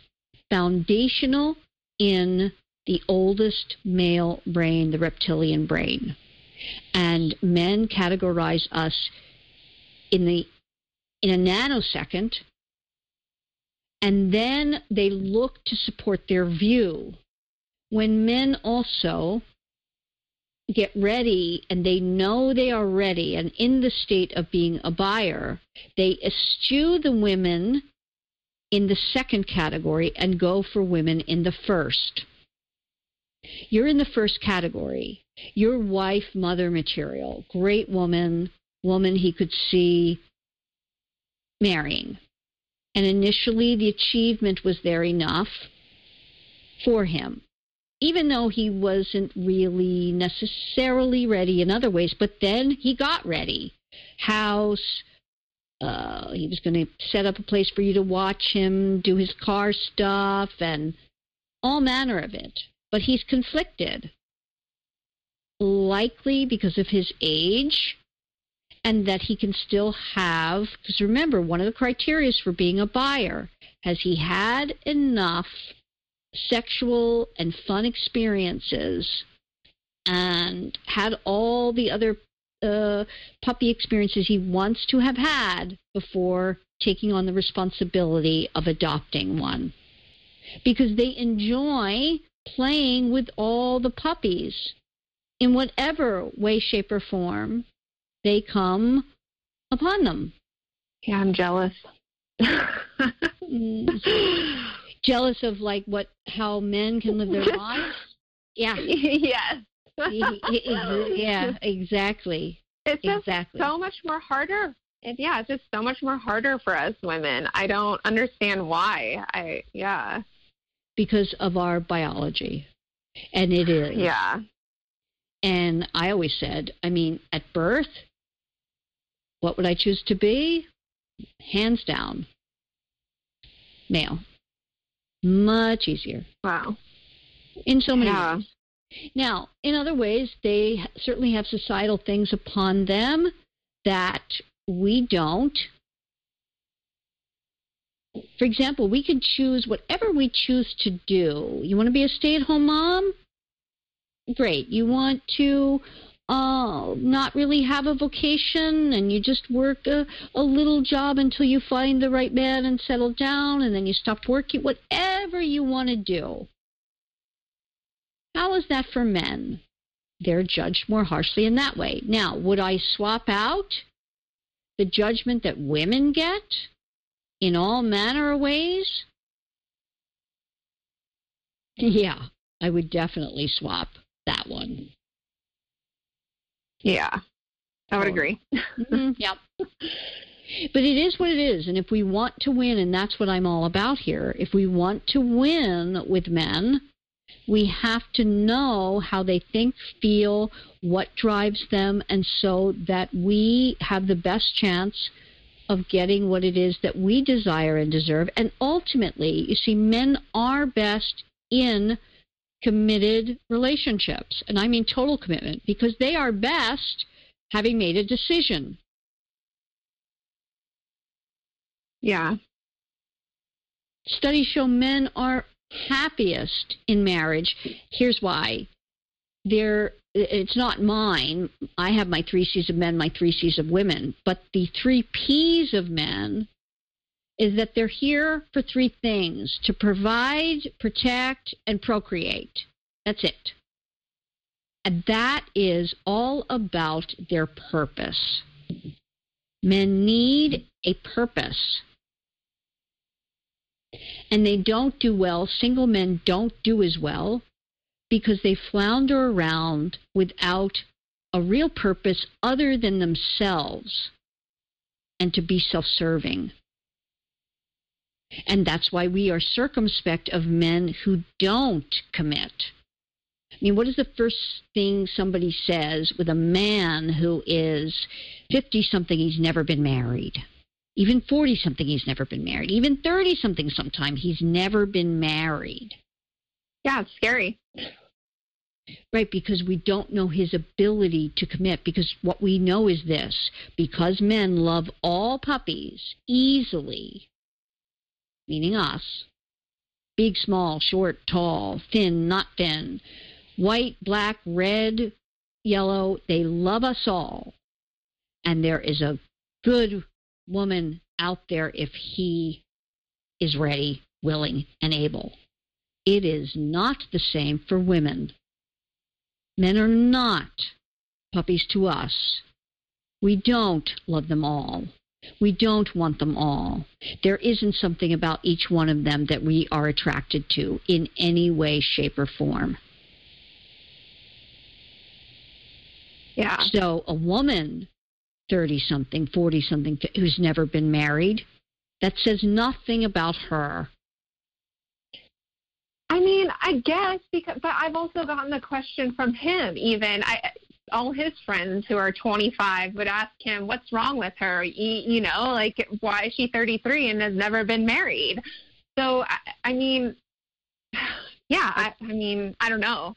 foundational in the oldest male brain, the reptilian brain. And men categorize us in the in a nanosecond and then they look to support their view. When men also get ready and they know they are ready and in the state of being a buyer, they eschew the women in the second category and go for women in the first. You're in the first category. Your wife, mother material, great woman, woman he could see marrying. And initially, the achievement was there enough for him, even though he wasn't really necessarily ready in other ways. But then he got ready. House, uh, he was going to set up a place for you to watch him do his car stuff and all manner of it. But he's conflicted, likely because of his age and that he can still have, because remember, one of the criteria for being a buyer has he had enough sexual and fun experiences and had all the other uh, puppy experiences he wants to have had before taking on the responsibility of adopting one. Because they enjoy playing with all the puppies in whatever way, shape, or form they come upon them. Yeah, I'm jealous. jealous of like what how men can live their lives. Yeah. yes. yeah, exactly. It's just exactly. so much more harder. It, yeah, it's just so much more harder for us women. I don't understand why. I yeah. Because of our biology. And it is. Yeah. And I always said, I mean, at birth, what would I choose to be? Hands down, male. Much easier. Wow. In so many yeah. ways. Now, in other ways, they certainly have societal things upon them that we don't. For example, we can choose whatever we choose to do. You want to be a stay at home mom? Great. You want to uh, not really have a vocation and you just work a, a little job until you find the right man and settle down and then you stop working, whatever you want to do. How is that for men? They're judged more harshly in that way. Now, would I swap out the judgment that women get in all manner of ways? Yeah, I would definitely swap that one. Yeah, I would agree. mm-hmm, yep. But it is what it is. And if we want to win, and that's what I'm all about here, if we want to win with men, we have to know how they think, feel, what drives them, and so that we have the best chance of getting what it is that we desire and deserve. And ultimately, you see, men are best in committed relationships. And I mean total commitment because they are best having made a decision. Yeah. Studies show men are happiest in marriage. Here's why. They're, it's not mine. I have my three C's of men, my three C's of women. But the three P's of men is that they're here for three things to provide, protect, and procreate. That's it. And that is all about their purpose. Men need a purpose. And they don't do well, single men don't do as well because they flounder around without a real purpose other than themselves and to be self serving. And that's why we are circumspect of men who don't commit. I mean, what is the first thing somebody says with a man who is 50 something, he's never been married? Even 40 something, he's never been married. Even 30 something, sometime, he's never been married. Yeah, it's scary. Right, because we don't know his ability to commit. Because what we know is this because men love all puppies easily, meaning us, big, small, short, tall, thin, not thin, white, black, red, yellow. They love us all. And there is a good woman out there if he is ready, willing, and able. It is not the same for women. Men are not puppies to us. We don't love them all. We don't want them all. There isn't something about each one of them that we are attracted to in any way, shape, or form. Yeah. So a woman, 30 something, 40 something, who's never been married, that says nothing about her. I mean, I guess because, but I've also gotten the question from him. Even I, all his friends who are 25 would ask him, "What's wrong with her? You, know, like why is she 33 and has never been married?" So I, I mean, yeah, I, I mean, I don't know.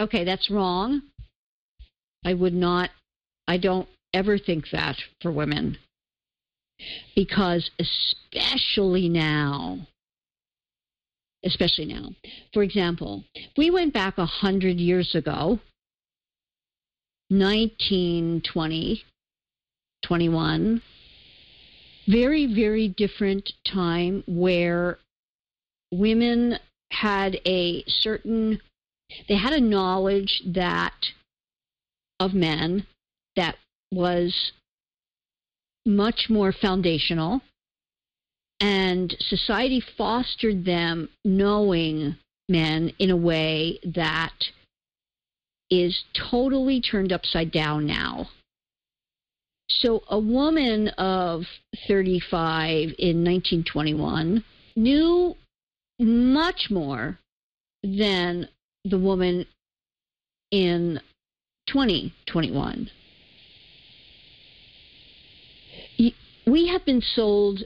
Okay, that's wrong. I would not. I don't ever think that for women because especially now especially now for example we went back a hundred years ago 1920 21 very very different time where women had a certain they had a knowledge that of men that was much more foundational, and society fostered them knowing men in a way that is totally turned upside down now. So, a woman of 35 in 1921 knew much more than the woman in 2021 we have been sold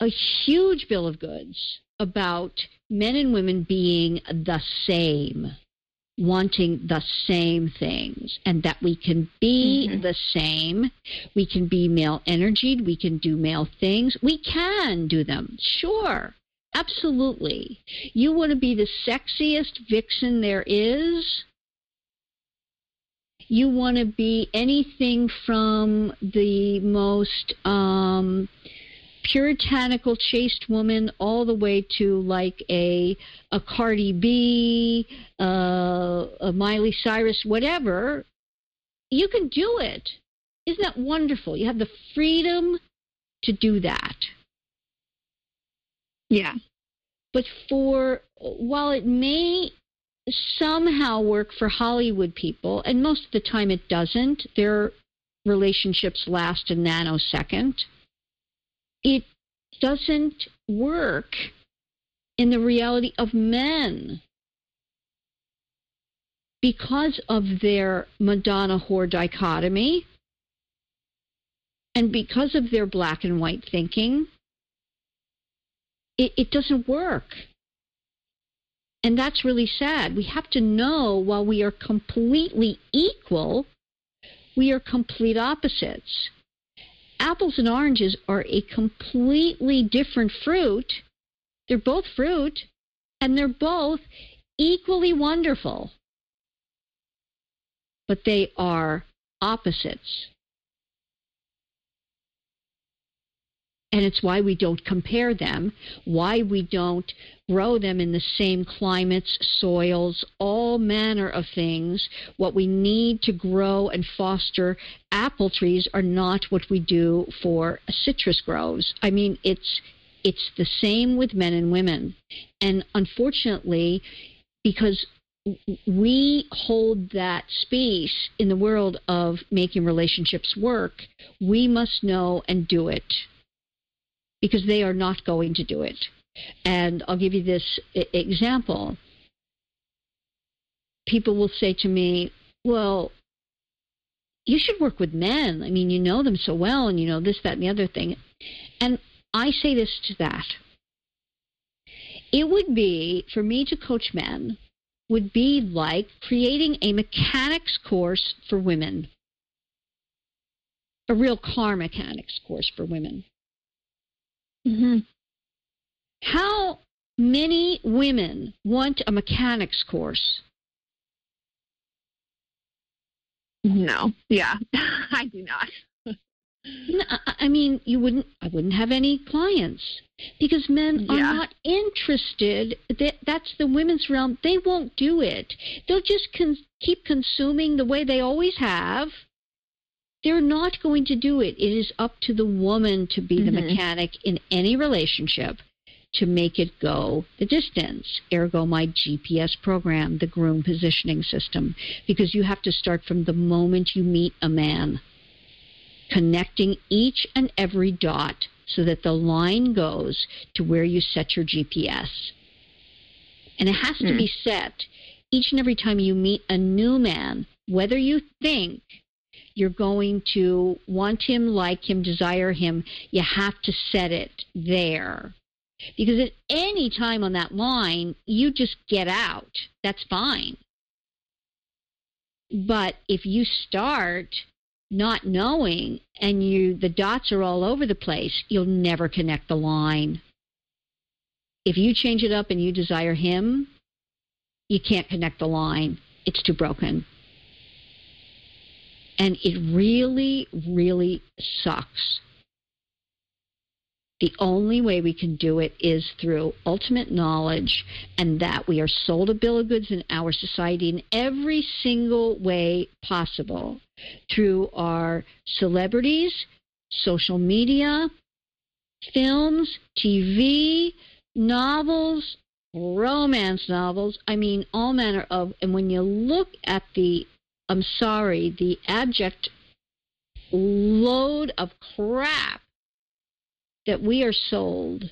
a huge bill of goods about men and women being the same, wanting the same things, and that we can be mm-hmm. the same. We can be male energied, we can do male things. We can do them, sure. Absolutely. You want to be the sexiest vixen there is? you want to be anything from the most um, puritanical chaste woman all the way to like a a Cardi B, uh, a Miley Cyrus, whatever, you can do it. Isn't that wonderful? You have the freedom to do that. Yeah. But for while it may somehow work for Hollywood people, and most of the time it doesn't. Their relationships last a nanosecond. It doesn't work in the reality of men because of their Madonna whore dichotomy and because of their black and white thinking. It, it doesn't work. And that's really sad. We have to know while we are completely equal, we are complete opposites. Apples and oranges are a completely different fruit. They're both fruit, and they're both equally wonderful. But they are opposites. And it's why we don't compare them, why we don't grow them in the same climates, soils, all manner of things. What we need to grow and foster apple trees are not what we do for citrus groves. I mean, it's it's the same with men and women. And unfortunately, because we hold that space in the world of making relationships work, we must know and do it because they are not going to do it. And I'll give you this example. People will say to me, well, you should work with men. I mean, you know them so well, and you know this, that, and the other thing. And I say this to that. It would be, for me to coach men, would be like creating a mechanics course for women, a real car mechanics course for women. Mm-hmm. How many women want a mechanics course? No. Yeah, I do not. No, I mean, you wouldn't. I wouldn't have any clients because men are Yeah. not interested. That that's the women's realm. They won't do it. They'll just con- keep consuming the way they always have. They're not going to do it. It is up to the woman to be the Mhm. mechanic in any relationship to make it go the distance. Ergo, my GPS program, the groom positioning system, because you have to start from the moment you meet a man connecting each and every dot so that the line goes to where you set your GPS. And it has to Hmm. be set each and every time you meet a new man, whether you think you're going to want him, like him, desire him, you have to set it there. Because at any time on that line, you just get out. That's fine. But if you start not knowing and you the dots are all over the place, you'll never connect the line. If you change it up and you desire him, you can't connect the line. It's too broken. And it really, really sucks. The only way we can do it is through ultimate knowledge and that we are sold a bill of goods in our society in every single way possible through our celebrities, social media, films, TV, novels, romance novels. I mean, all manner of. And when you look at the, I'm sorry, the abject load of crap that we are sold.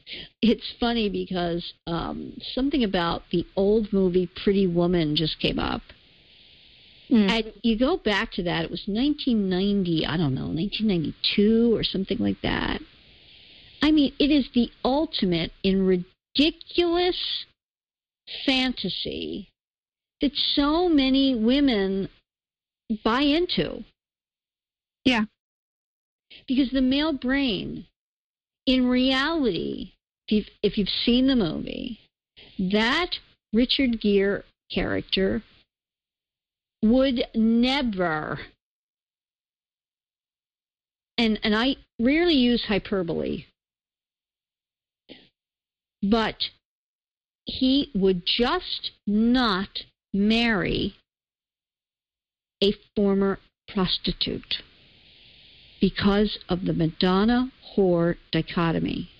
It's funny because um, something about the old movie Pretty Woman just came up. Mm. And you go back to that, it was 1990, I don't know, 1992 or something like that. I mean, it is the ultimate in ridiculous fantasy that so many women buy into. Yeah. Because the male brain, in reality, if you've, if you've seen the movie, that Richard Gere character would never and and I rarely use hyperbole but he would just not marry a former prostitute because of the Madonna whore dichotomy.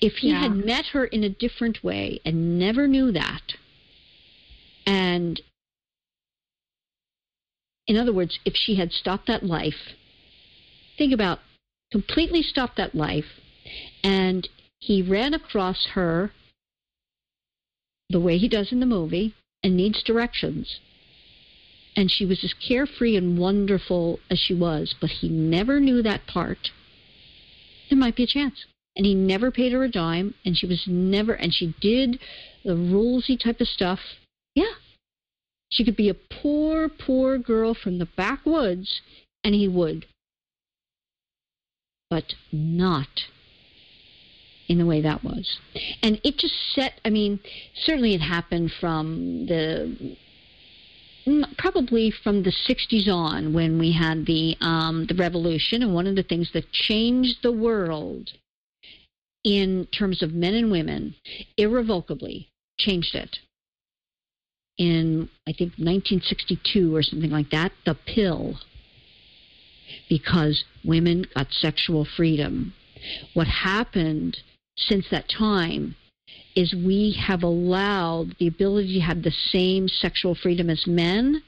If he Yeah. had met her in a different way and never knew that, and in other words, if she had stopped that life, think about completely stopped that life, and he ran across her the way he does in the movie and needs directions. And she was as carefree and wonderful as she was, but he never knew that part. There might be a chance. And he never paid her a dime, and she was never, and she did the rulesy type of stuff. Yeah. She could be a poor, poor girl from the backwoods, and he would. But not in the way that was. And it just set, I mean, certainly it happened from the probably from the 60s on when we had the um, the revolution and one of the things that changed the world in terms of men and women irrevocably changed it. In I think 1962 or something like that the pill. Because women got sexual freedom. What happened since that time is we have allowed the ability to have the same sexual freedom as men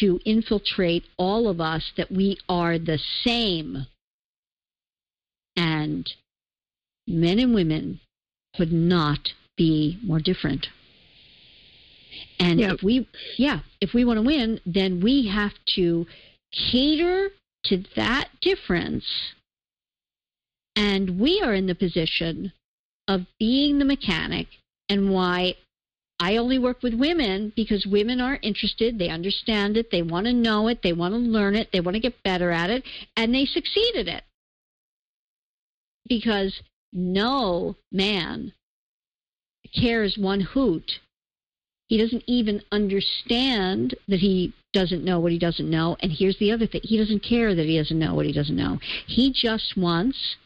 to infiltrate all of us that we are the same. And men and women could not be more different. And Yep. if we, yeah, if we want to win, then we have to cater to that difference. And we are in the position of being the mechanic and why I only work with women because women are interested, they understand it, they want to know it, they want to learn it, they want to get better at it, and they succeed at it. Because no man cares one hoot. He doesn't even understand that he doesn't know what he doesn't know. And here's the other thing he doesn't care that he doesn't know what he doesn't know. He just wants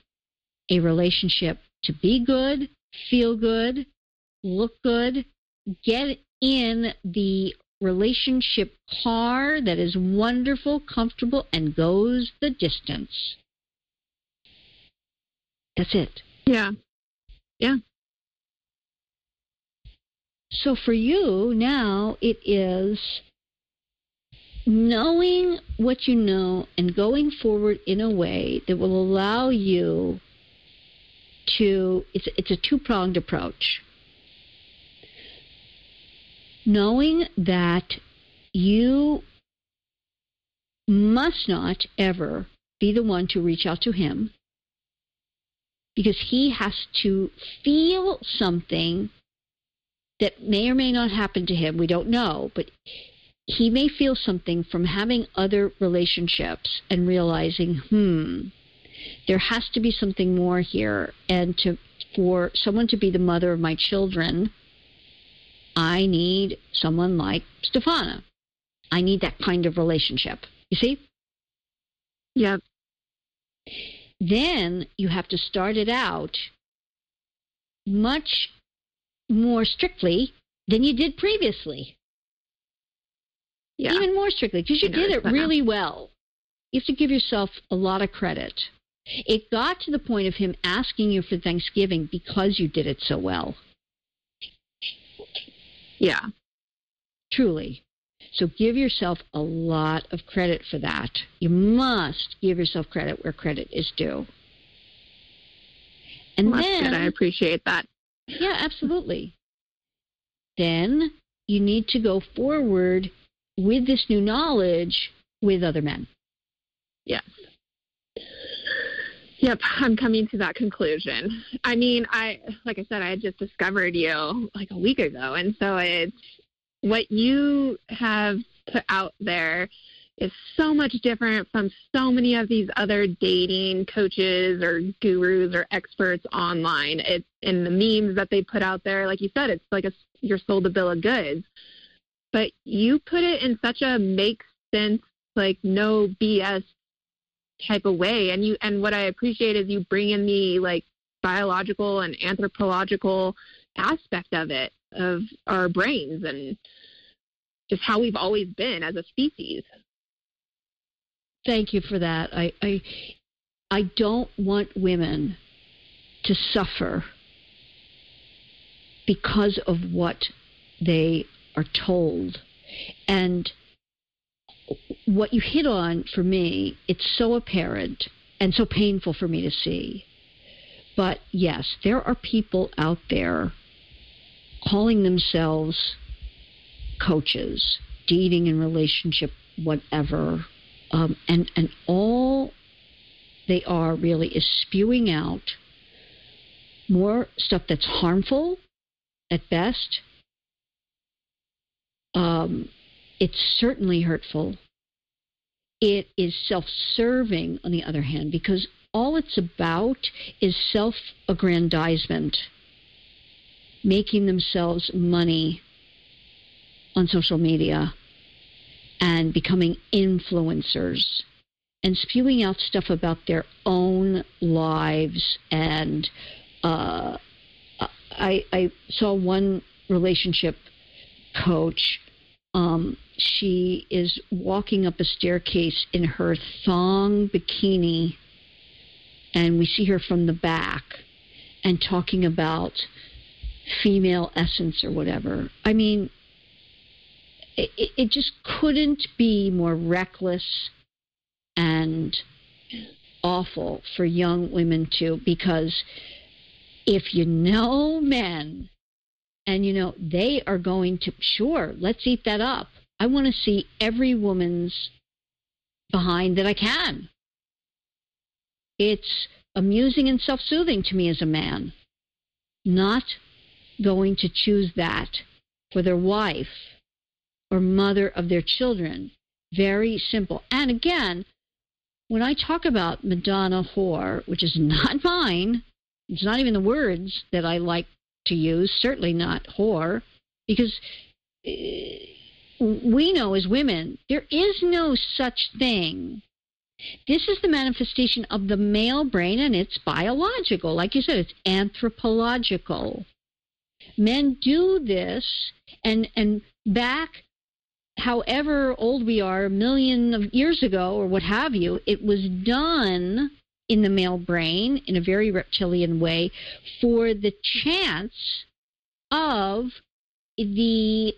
a relationship to be good, feel good, look good, get in the relationship car that is wonderful, comfortable, and goes the distance. That's it. Yeah. Yeah. So for you now, it is knowing what you know and going forward in a way that will allow you to it's it's a two-pronged approach knowing that you must not ever be the one to reach out to him because he has to feel something that may or may not happen to him. We don't know, but he may feel something from having other relationships and realizing, hmm, there has to be something more here. And to for someone to be the mother of my children, I need someone like Stefana. I need that kind of relationship. You see? Yep. Then you have to start it out much more strictly than you did previously. Yeah. Even more strictly, because you did it noticed that now. really well. You have to give yourself a lot of credit. It got to the point of him asking you for Thanksgiving because you did it so well, Yeah. truly. So give yourself a lot of credit for that. You must give yourself credit where credit is due. And Well, that's then good. I appreciate that. Yeah, absolutely. Then you need to go forward with this new knowledge with other men. Yes. Yep, I'm coming to that conclusion. I mean, I like I said, I had just discovered you like a week ago, and so it's what you have put out there is so much different from so many of these other dating coaches or gurus or experts online. It's in the memes that they put out there, like you said, it's like a you're sold a bill of goods. But you put it in such a makes sense, like no BS type of way and you and what i appreciate is you bring in the like biological and anthropological aspect of it of our brains and just how we've always been as a species Thank you for that. I I, I don't want women to suffer because of what they are told. And what you hit on for me, it's so apparent and so painful for me to see. But yes, there are people out there calling themselves coaches, dating and relationship, whatever, um, and and all they are really is spewing out more stuff that's harmful at best. Um, it's certainly hurtful. It is self serving, on the other hand, because all it's about is self aggrandizement, making themselves money on social media and becoming influencers and spewing out stuff about their own lives. And uh, I, I saw one relationship coach um, she is walking up a staircase in her thong bikini, and we see her from the back and talking about female essence or whatever. I mean, it, it just couldn't be more reckless and awful for young women too, because if you know men and you know they are going to sure let's eat that up. I want to see every woman's behind that i can. It's amusing and self-soothing to me as a man not going to choose that for their wife or mother of their children. Very simple. And again when i talk about madonna whore which is not mine it's not even the words that i like to use, certainly not whore, because uh, we know as women there is no such thing. This is the manifestation of the male brain, and it's biological. Like you said, it's anthropological. Men do this, and and back however old we are, a million of years ago or what have you, it was done in the male brain in a very reptilian way for the chance of the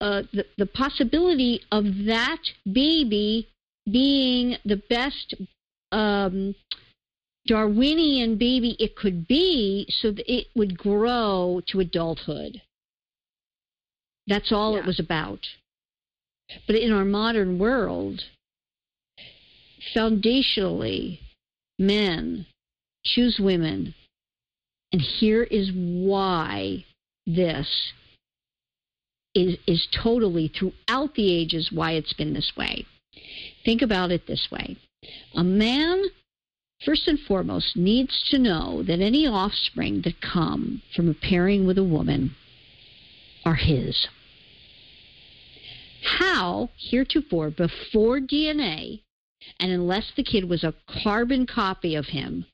uh, the, the possibility of that baby being the best um, Darwinian baby it could be so that it would grow to adulthood. That's all yeah. it was about. But in our modern world, foundationally, men choose women. And here is why this is, is totally throughout the ages why it's been this way. Think about it this way a man, first and foremost, needs to know that any offspring that come from a pairing with a woman are his how heretofore before DNA, and unless the kid was a carbon copy of him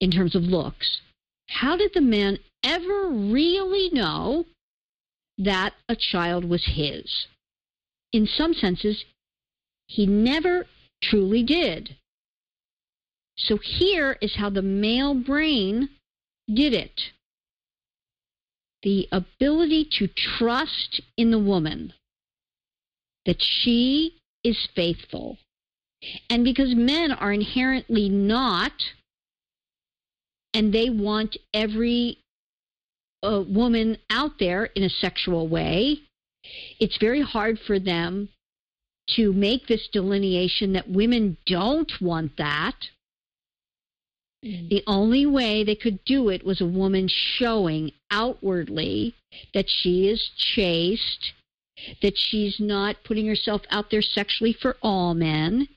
in terms of looks, how did the man ever really know that a child was his? In some senses, he never truly did. So here is how the male brain did it the ability to trust in the woman that she is faithful. And because men are inherently not, and they want every uh, woman out there in a sexual way, it's very hard for them to make this delineation that women don't want that Mm. The only way they could do it was a woman showing outwardly that she is chaste, that she's not putting herself out there sexually for all men,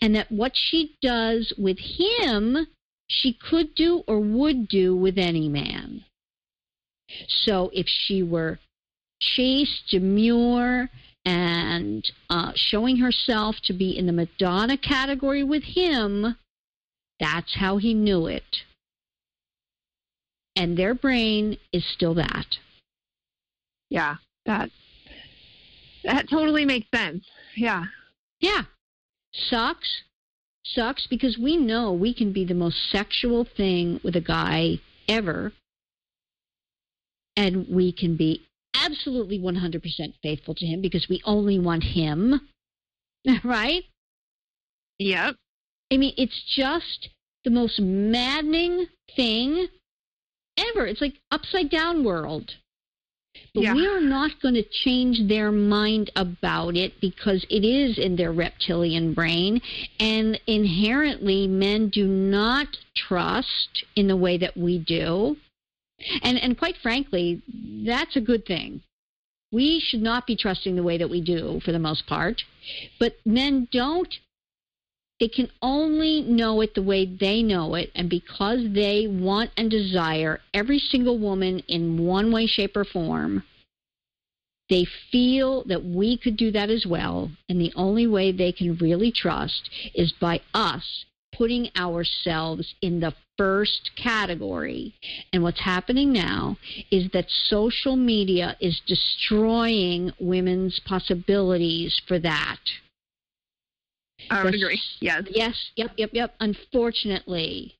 and that what she does with him, she could do or would do with any man. So if she were chaste, demure, and uh, showing herself to be in the Madonna category with him, that's how he knew it. And their brain is still that. Yeah, that that totally makes sense. Yeah. Yeah. Sucks. Sucks because we know we can be the most sexual thing with a guy ever. And we can be absolutely 100% faithful to him because we only want him. right? Yep. I mean, it's just the most maddening thing ever. It's like upside down world. But yeah. we are not going to change their mind about it because it is in their reptilian brain. And inherently, men do not trust in the way that we do. And, and quite frankly, that's a good thing. We should not be trusting the way that we do for the most part. But men don't they can only know it the way they know it, and because they want and desire every single woman in one way, shape, or form, they feel that we could do that as well. And the only way they can really trust is by us putting ourselves in the first category. And what's happening now is that social media is destroying women's possibilities for that. I would agree. Yes. Yes. Yep. Yep. Yep. Unfortunately,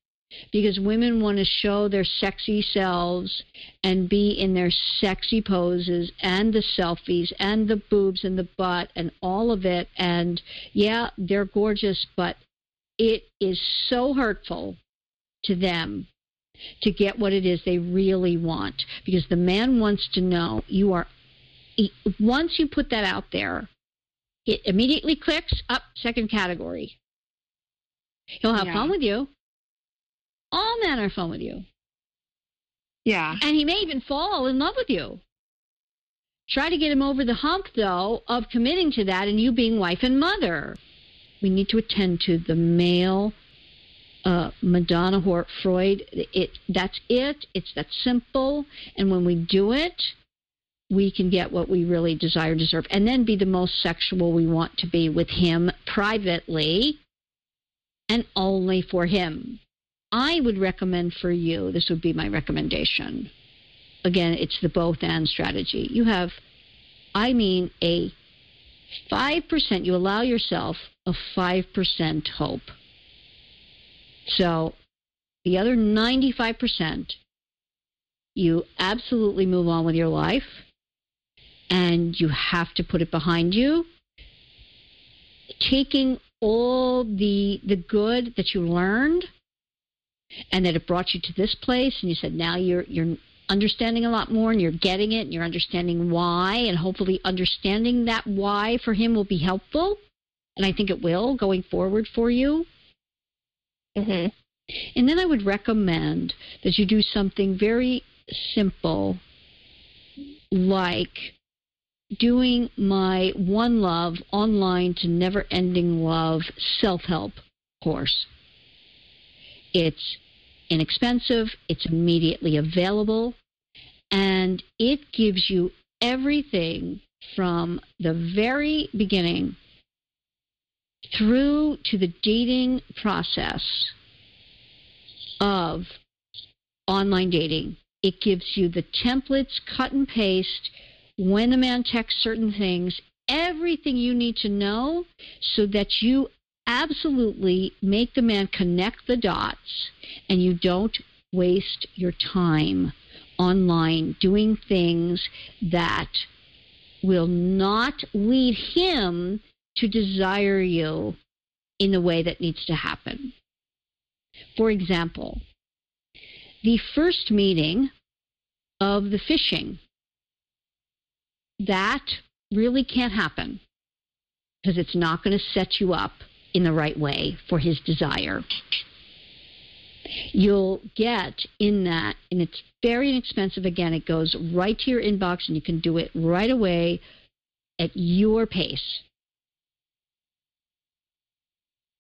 because women want to show their sexy selves and be in their sexy poses and the selfies and the boobs and the butt and all of it. And yeah, they're gorgeous, but it is so hurtful to them to get what it is they really want because the man wants to know you are once you put that out there it immediately clicks up second category. He'll have yeah. fun with you. All men are fun with you. Yeah. And he may even fall in love with you. Try to get him over the hump, though, of committing to that and you being wife and mother. We need to attend to the male uh, Madonna whore Freud. It that's it. It's that simple. And when we do it, we can get what we really desire, deserve, and then be the most sexual we want to be with him privately, and only for him. I would recommend for you. This would be my recommendation. Again, it's the both and strategy. You have, I mean, a 5%, you allow yourself a 5% hope. So the other 95%, you absolutely move on with your life and you have to put it behind you. Taking all the the good that you learned and that it brought you to this place and you said now you're you're understanding a lot more and you're getting it and you're understanding why and hopefully understanding that why for him will be helpful and I think it will going forward for you. Mm-hmm. And then I would recommend that you do something very simple like doing my One Love online to never ending love self help course. It's inexpensive, it's immediately available, and it gives you everything from the very beginning through to the dating process of online dating. It gives you the templates, cut and paste, when a man texts certain things, everything you need to know so that you absolutely make the man connect the dots and you don't waste your time online doing things that will not lead him to desire you in the way that needs to happen. For example, the first meeting of the fishing, that really can't happen because it's not going to set you up in the right way for his desire. You'll get in that, and it's very inexpensive. Again, it goes right to your inbox, and you can do it right away at your pace.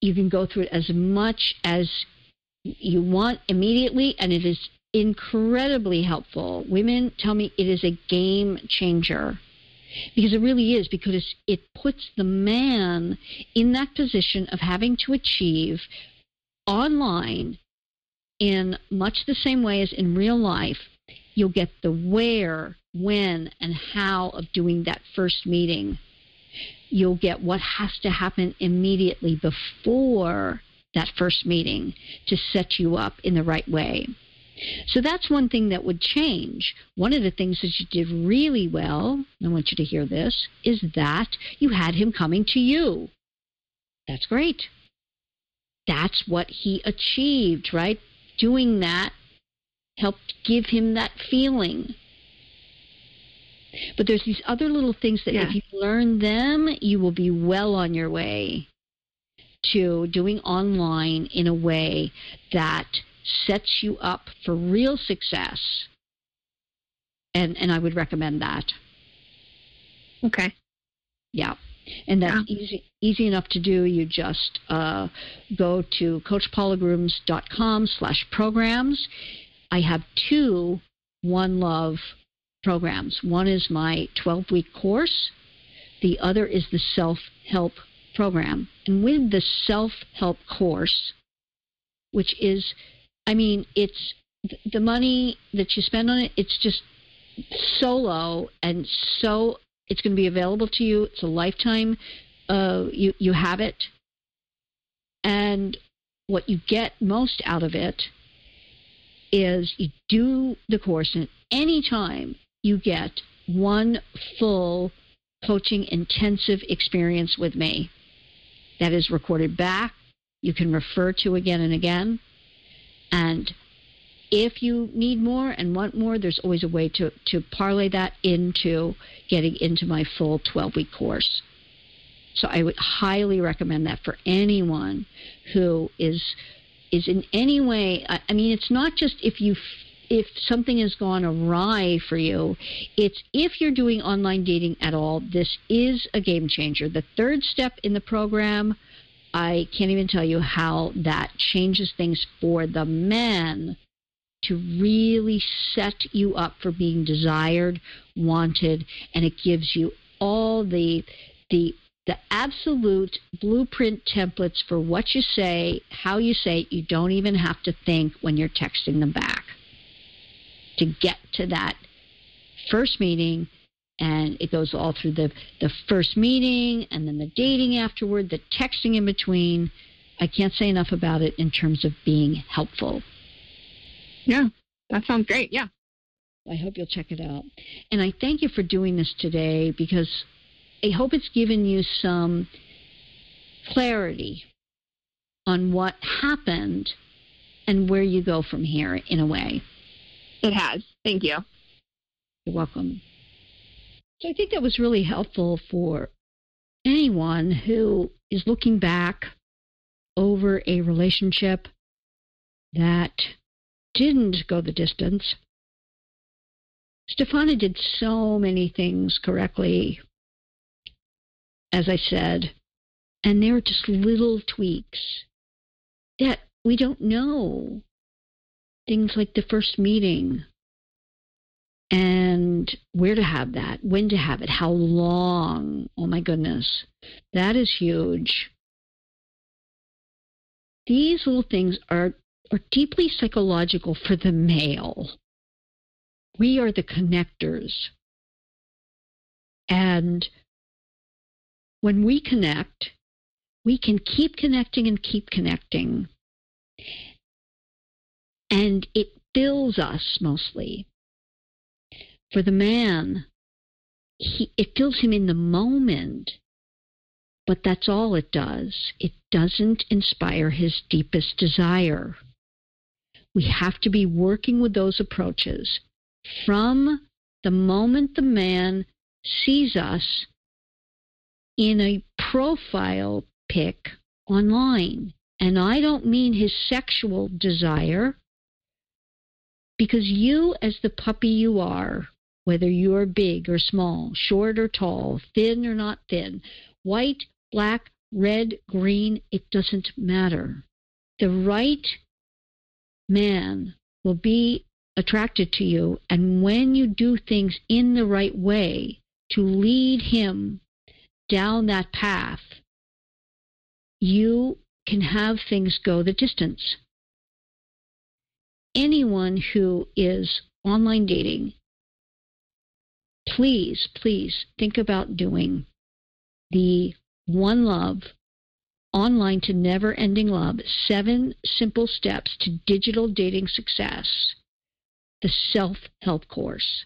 You can go through it as much as you want immediately, and it is incredibly helpful. Women tell me it is a game changer. Because it really is because it puts the man in that position of having to achieve online in much the same way as in real life. You'll get the where when and how of doing that first meeting. You'll get what has to happen immediately before that first meeting to set you up in the right way so that's one thing that would change. One of the things that you did really well, I want you to hear this, is that you had him coming to you. That's great. That's what he achieved, right? Doing that helped give him that feeling. But there's these other little things that yeah. if you learn them, you will be well on your way to doing online in a way that sets you up for real success. And and I would recommend that. Okay. Yeah. And that's yeah. easy easy enough to do. You just uh, go to coachpaulagrooms.com slash programs. I have two One Love programs. One is my 12 week course. The other is the self help program. And with the self help course, which is I mean, it's the money that you spend on it. It's just so low and so it's going to be available to you. It's a lifetime. Uh, you you have it, and what you get most out of it is you do the course, and any time you get one full coaching intensive experience with me that is recorded back. You can refer to again and again. And if you need more and want more, there's always a way to, to parlay that into getting into my full 12 week course. So I would highly recommend that for anyone who is is in any way. I mean, it's not just if you if something has gone awry for you. It's if you're doing online dating at all. This is a game changer. The third step in the program I can't even tell you how that changes things for the men to really set you up for being desired, wanted, and it gives you all the the the absolute blueprint templates for what you say, how you say it. You don't even have to think when you're texting them back to get to that first meeting. And it goes all through the, the first meeting and then the dating afterward, the texting in between. I can't say enough about it in terms of being helpful. Yeah, that sounds great. Yeah. I hope you'll check it out. And I thank you for doing this today because I hope it's given you some clarity on what happened and where you go from here in a way. It has. Thank you. You're welcome. So I think that was really helpful for anyone who is looking back over a relationship that didn't go the distance. Stefana did so many things correctly, as I said, and there are just little tweaks that we don't know. Things like the first meeting and where to have that, when to have it, how long. Oh my goodness, that is huge. These little things are are deeply psychological for the male. We are the connectors. And when we connect, we can keep connecting and keep connecting. And it fills us mostly. For the man, he, it fills him in the moment, but that's all it does. It doesn't inspire his deepest desire. We have to be working with those approaches from the moment the man sees us in a profile pic online. And I don't mean his sexual desire, because you, as the puppy you are, whether you're big or small, short or tall, thin or not thin, white, black, red, green, it doesn't matter. The right man will be attracted to you. And when you do things in the right way to lead him down that path, you can have things go the distance. Anyone who is online dating, please, please think about doing the One Love Online to Never Ending Love Seven Simple Steps to Digital Dating Success, the self help course.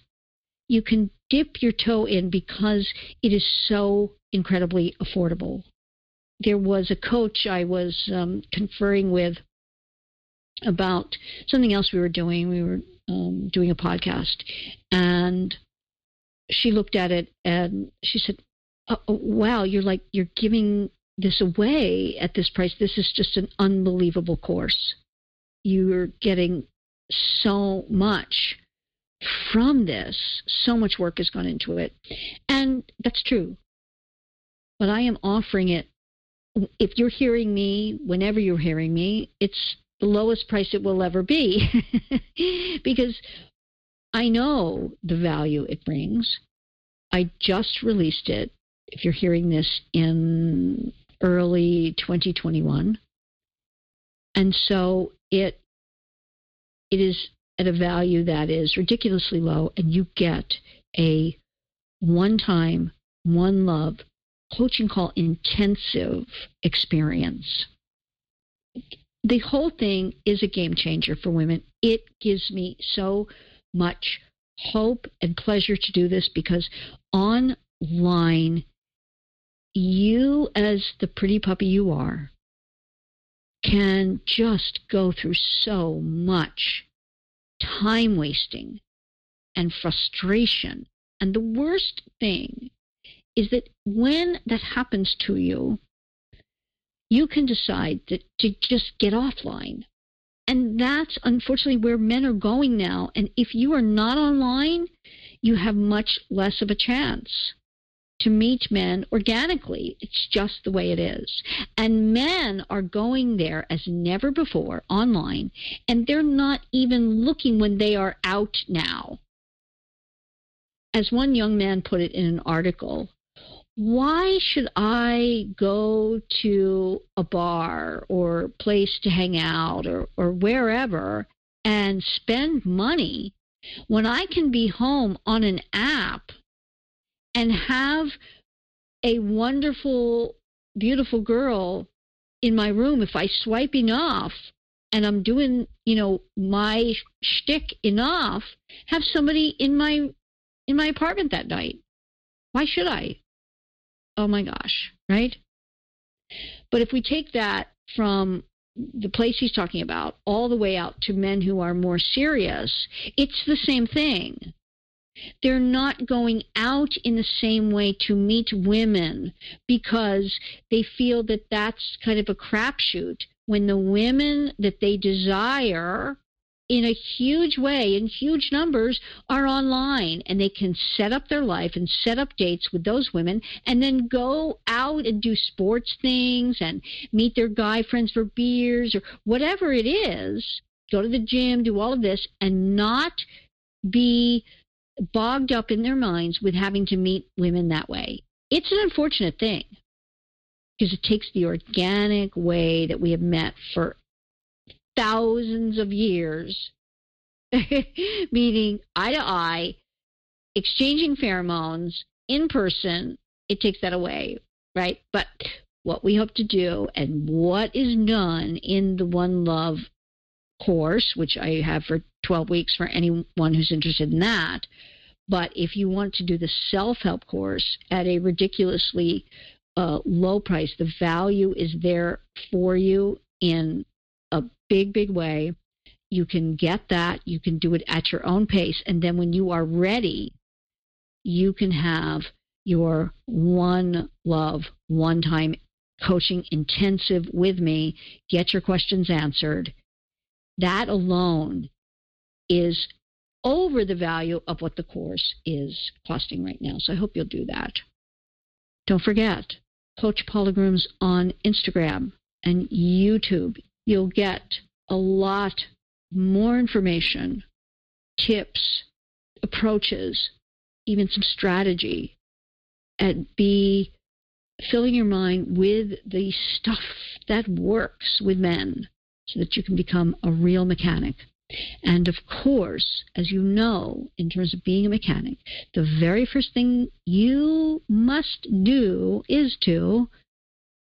You can dip your toe in because it is so incredibly affordable. There was a coach I was um, conferring with about something else we were doing. We were um, doing a podcast, and she looked at it and she said, oh, oh, "Wow, you're like you're giving this away at this price. This is just an unbelievable course. You're getting so much from this. So much work has gone into it. And that's true. But I am offering it. If you're hearing me, whenever you're hearing me, it's the lowest price it will ever be because I know the value it brings. I just released it. If you're hearing this in early 2021. And so it it is at a value that is ridiculously low and you get a one time, one love coaching call intensive experience. The whole thing is a game changer for women. It gives me so much hope and pleasure to do this because online you, as the pretty puppy you are, can just go through so much time wasting and frustration. And the worst thing is that when that happens to you, you can decide that to just get offline. And that's unfortunately where men are going now. And if you are not online, you have much less of a chance to meet men organically. It's just the way it is. And men are going there as never before online, and they're not even looking when they are out now. As one young man put it in an article, why should I go to a bar or place to hang out or, or wherever and spend money when I can be home on an app and have a wonderful, beautiful girl in my room if I swipe enough and I'm doing, you know, my shtick enough, have somebody in my in my apartment that night. Why should I? Oh my gosh, right? But if we take that from the place he's talking about all the way out to men who are more serious, it's the same thing. They're not going out in the same way to meet women because they feel that that's kind of a crapshoot when the women that they desire in a huge way, in huge numbers, are online and they can set up their life and set up dates with those women and then go out and do sports things and meet their guy friends for beers or whatever it is, go to the gym, do all of this, and not be bogged up in their minds with having to meet women that way. It's an unfortunate thing because it takes the organic way that we have met for thousands of years, meaning eye to eye, exchanging pheromones in person, it takes that away, right? But what we hope to do and what is done in the One Love course, which I have for 12 weeks for anyone who's interested in that. But if you want to do the self help course at a ridiculously uh, low price, the value is there for you in a big, big way. You can get that. You can do it at your own pace. And then when you are ready, you can have your one love, one time coaching intensive with me, get your questions answered. That alone is over the value of what the course is costing right now. So I hope you'll do that. Don't forget, Coach Paula Grooms on Instagram and YouTube you'll get a lot more information, tips, approaches, even some strategy, and be filling your mind with the stuff that works with men so that you can become a real mechanic. And of course, as you know, in terms of being a mechanic, the very first thing you must do is to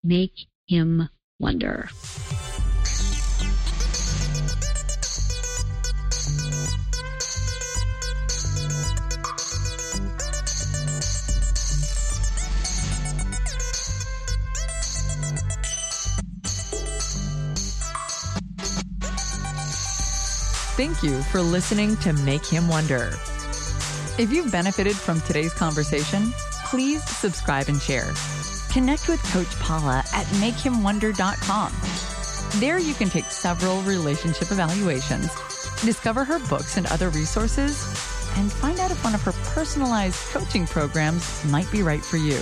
make him wonder. Thank you for listening to Make Him Wonder. If you've benefited from today's conversation, please subscribe and share. Connect with Coach Paula at makehimwonder.com. There you can take several relationship evaluations, discover her books and other resources, and find out if one of her personalized coaching programs might be right for you.